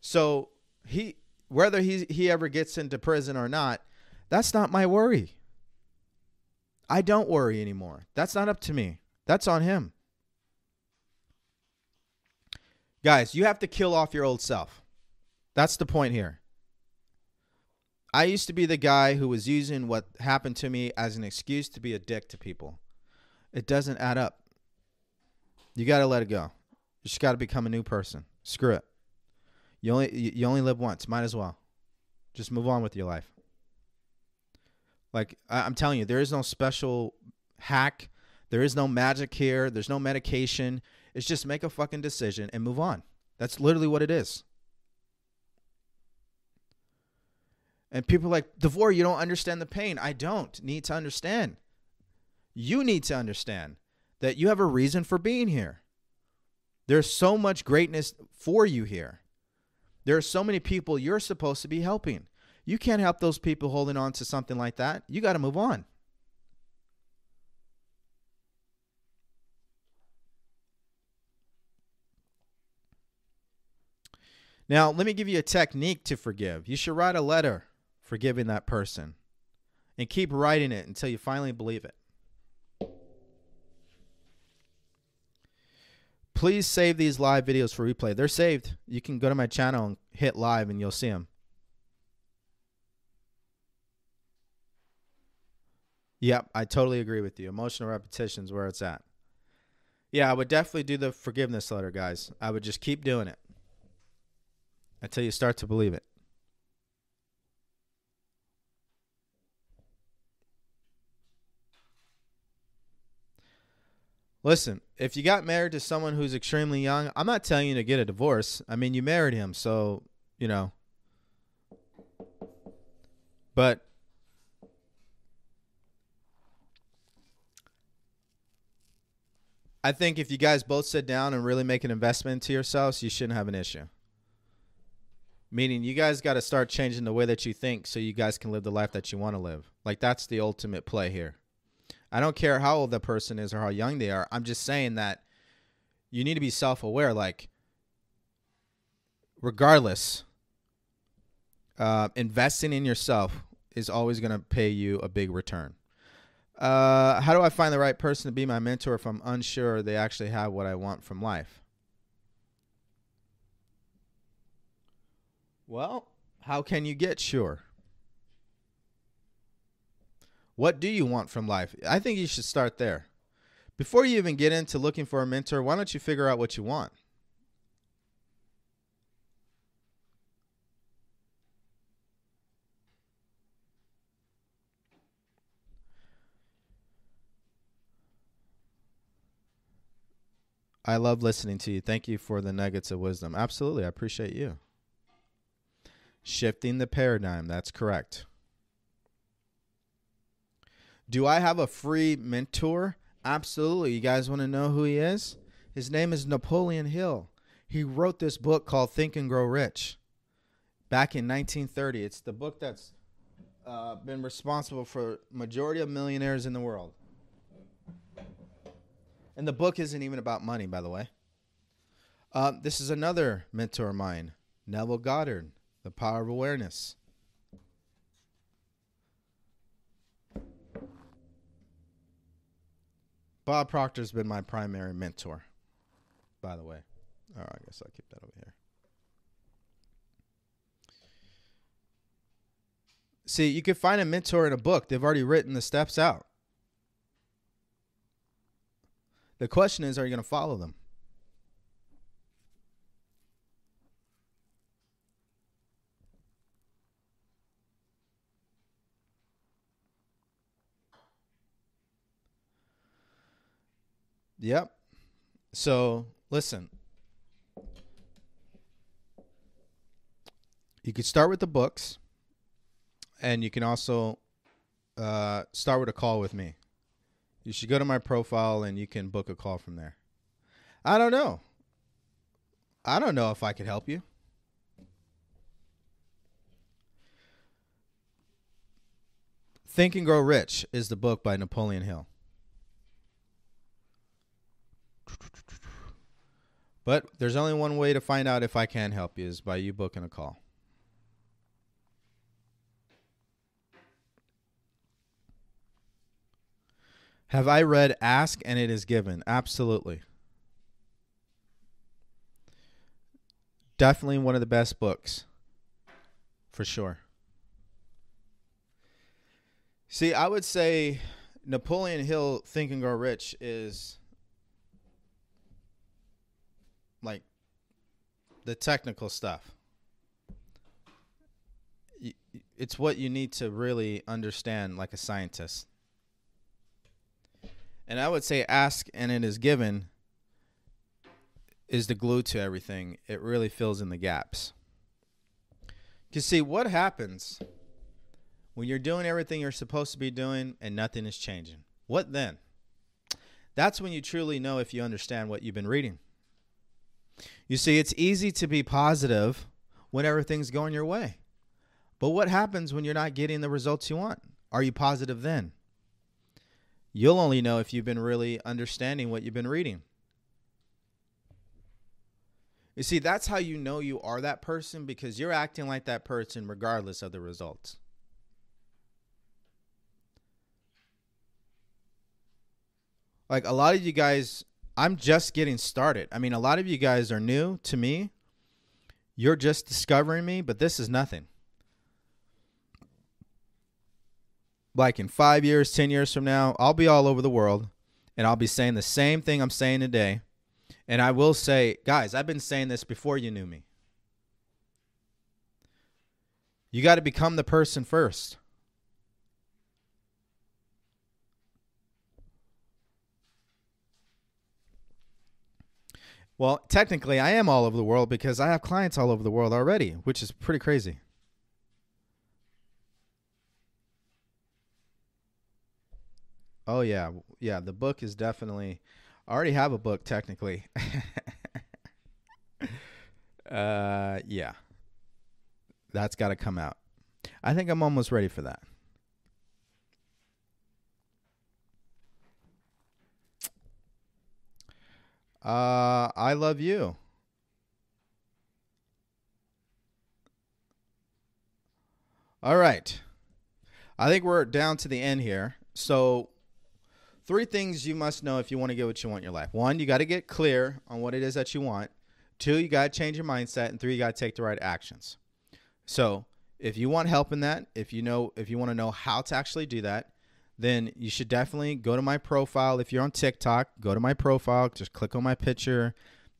So he, whether he he ever gets into prison or not, that's not my worry. I don't worry anymore. That's not up to me. That's on him. Guys, you have to kill off your old self. That's the point here. I used to be the guy who was using what happened to me as an excuse to be a dick to people. It doesn't add up. You got to let it go. You just got to become a new person. Screw it. You only you only live once. Might as well. Just move on with your life. Like I'm telling you, there is no special hack. There is no magic here. There's no medication. It's just make a fucking decision and move on. That's literally what it is. And people like, Devore, you don't understand the pain. I don't need to understand. You need to understand that you have a reason for being here. There's so much greatness for you here. There are so many people you're supposed to be helping. You can't help those people holding on to something like that. You got to move on. Now, let me give you a technique to forgive. You should write a letter forgiving that person and keep writing it until you finally believe it. Please save these live videos for replay. They're saved. You can go to my channel and hit live and you'll see them. Yep, I totally agree with you. Emotional repetition is where it's at. Yeah, I would definitely do the forgiveness letter, guys. I would just keep doing it until you start to believe it. Listen, if you got married to someone who's extremely young, I'm not telling you to get a divorce. I mean, you married him, so, you know. But I think if you guys both sit down and really make an investment to yourselves, you shouldn't have an issue. Meaning, you guys got to start changing the way that you think so you guys can live the life that you want to live. Like, that's the ultimate play here. I don't care how old the person is or how young they are. I'm just saying that you need to be self aware. Like, regardless, uh, investing in yourself is always going to pay you a big return. Uh, how do I find the right person to be my mentor if I'm unsure they actually have what I want from life? Well, how can you get sure? What do you want from life? I think you should start there. Before you even get into looking for a mentor, why don't you figure out what you want? I love listening to you. Thank you for the nuggets of wisdom. Absolutely. I appreciate you. Shifting the paradigm. That's correct. Do I have a free mentor? Absolutely. You guys want to know who he is? His name is Napoleon Hill. He wrote this book called Think and Grow Rich back in 1930. It's the book that's uh, been responsible for majority of millionaires in the world. And the book isn't even about money, by the way. Uh, this is another mentor of mine, Neville Goddard, The Power of Awareness. Bob Proctor's been my primary mentor, by the way. Oh, I guess I'll keep that over here. See, you can find a mentor in a book. They've already written the steps out. The question is, are you going to follow them? Yep. So listen, you could start with the books, and you can also uh, start with a call with me. You should go to my profile and you can book a call from there. I don't know. I don't know if I could help you. Think and Grow Rich is the book by Napoleon Hill. But there's only one way to find out if I can help you is by you booking a call. Have I read Ask and It Is Given? Absolutely. Definitely one of the best books. For sure. See, I would say Napoleon Hill Think and Grow Rich is like the technical stuff. It's what you need to really understand like a scientist. And I would say ask and it is given is the glue to everything. It really fills in the gaps. You see, what happens when you're doing everything you're supposed to be doing and nothing is changing? What then? That's when you truly know if you understand what you've been reading. You see, it's easy to be positive when everything's going your way. But what happens when you're not getting the results you want? Are you positive then? You'll only know if you've been really understanding what you've been reading. You see, that's how you know you are that person because you're acting like that person regardless of the results. Like a lot of you guys, I'm just getting started. I mean, a lot of you guys are new to me. You're just discovering me, but this is nothing. like in five years, 10 years from now, I'll be all over the world and I'll be saying the same thing I'm saying today. And I will say, guys, I've been saying this before you knew me. You got to become the person first. Well, technically, I am all over the world because I have clients all over the world already, which is pretty crazy. Oh yeah, yeah. The book is definitely. I already have a book technically. uh, yeah. That's got to come out. I think I'm almost ready for that. Uh, I love you. All right. I think we're down to the end here. So three things you must know if you want to get what you want in your life. One, you got to get clear on what it is that you want. Two, you got to change your mindset, and three, you got to take the right actions. So, if you want help in that, if you know, if you want to know how to actually do that, then you should definitely go to my profile. If you're on TikTok, go to my profile, just click on my picture,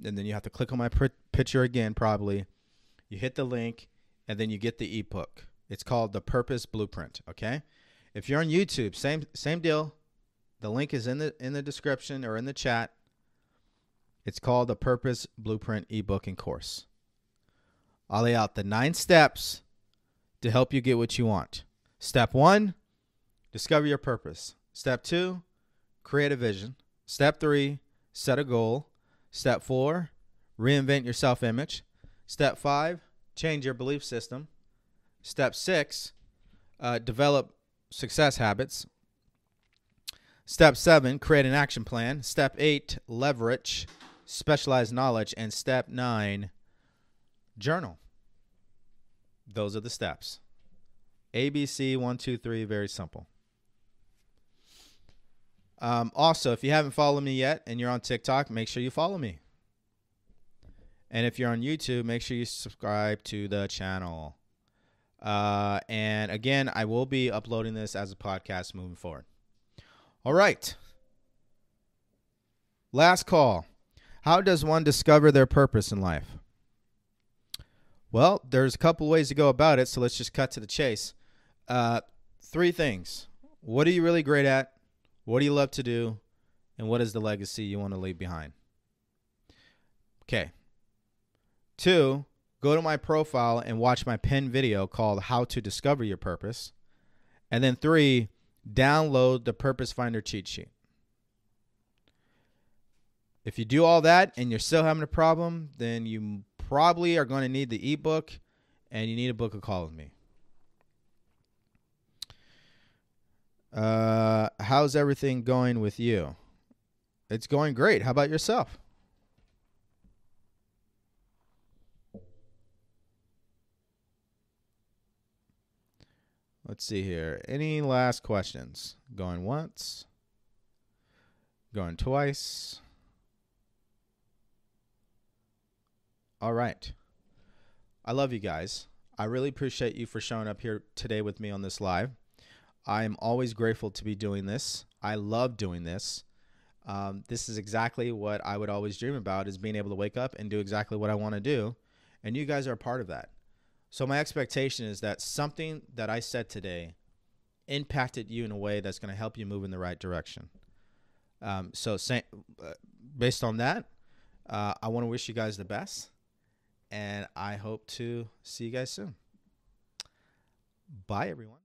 and then you have to click on my pr- picture again, probably. You hit the link, and then you get the ebook. It's called the Purpose Blueprint. Okay. If you're on YouTube, same same deal. The link is in the in the description or in the chat. It's called the Purpose Blueprint ebook and course. I'll lay out the nine steps to help you get what you want. Step one, discover your purpose. Step two, create a vision. Step three, set a goal. Step four, reinvent your self image. Step five, change your belief system. Step six, uh, develop success habits. Step seven, create an action plan. Step eight, leverage specialized knowledge. And step nine, journal. Those are the steps. ABC, one, two, three, very simple. Um, also, if you haven't followed me yet and you're on TikTok, make sure you follow me. And if you're on YouTube, make sure you subscribe to the channel. Uh, and again, I will be uploading this as a podcast moving forward. All right. Last call. How does one discover their purpose in life? Well, there's a couple ways to go about it, so let's just cut to the chase. Uh, three things. What are you really great at? What do you love to do? And what is the legacy you want to leave behind? Okay. Two, go to my profile and watch my pin video called How to Discover Your Purpose. And then three, download the Purpose Finder cheat sheet. If you do all that and you're still having a problem, then you probably are going to need the ebook and you need to book a call with me. Uh, how's everything going with you? It's going great. How about yourself? Let's see here. Any last questions? Going once? Going twice? All right. I love you guys. I really appreciate you for showing up here today with me on this live. I am always grateful to be doing this. I love doing this. Um, this is exactly what I would always dream about is being able to wake up and do exactly what I want to do. And you guys are a part of that. So my expectation is that something that I said today impacted you in a way that's going to help you move in the right direction. Um, so say, uh, based on that, uh, I want to wish you guys the best. And I hope to see you guys soon. Bye, everyone.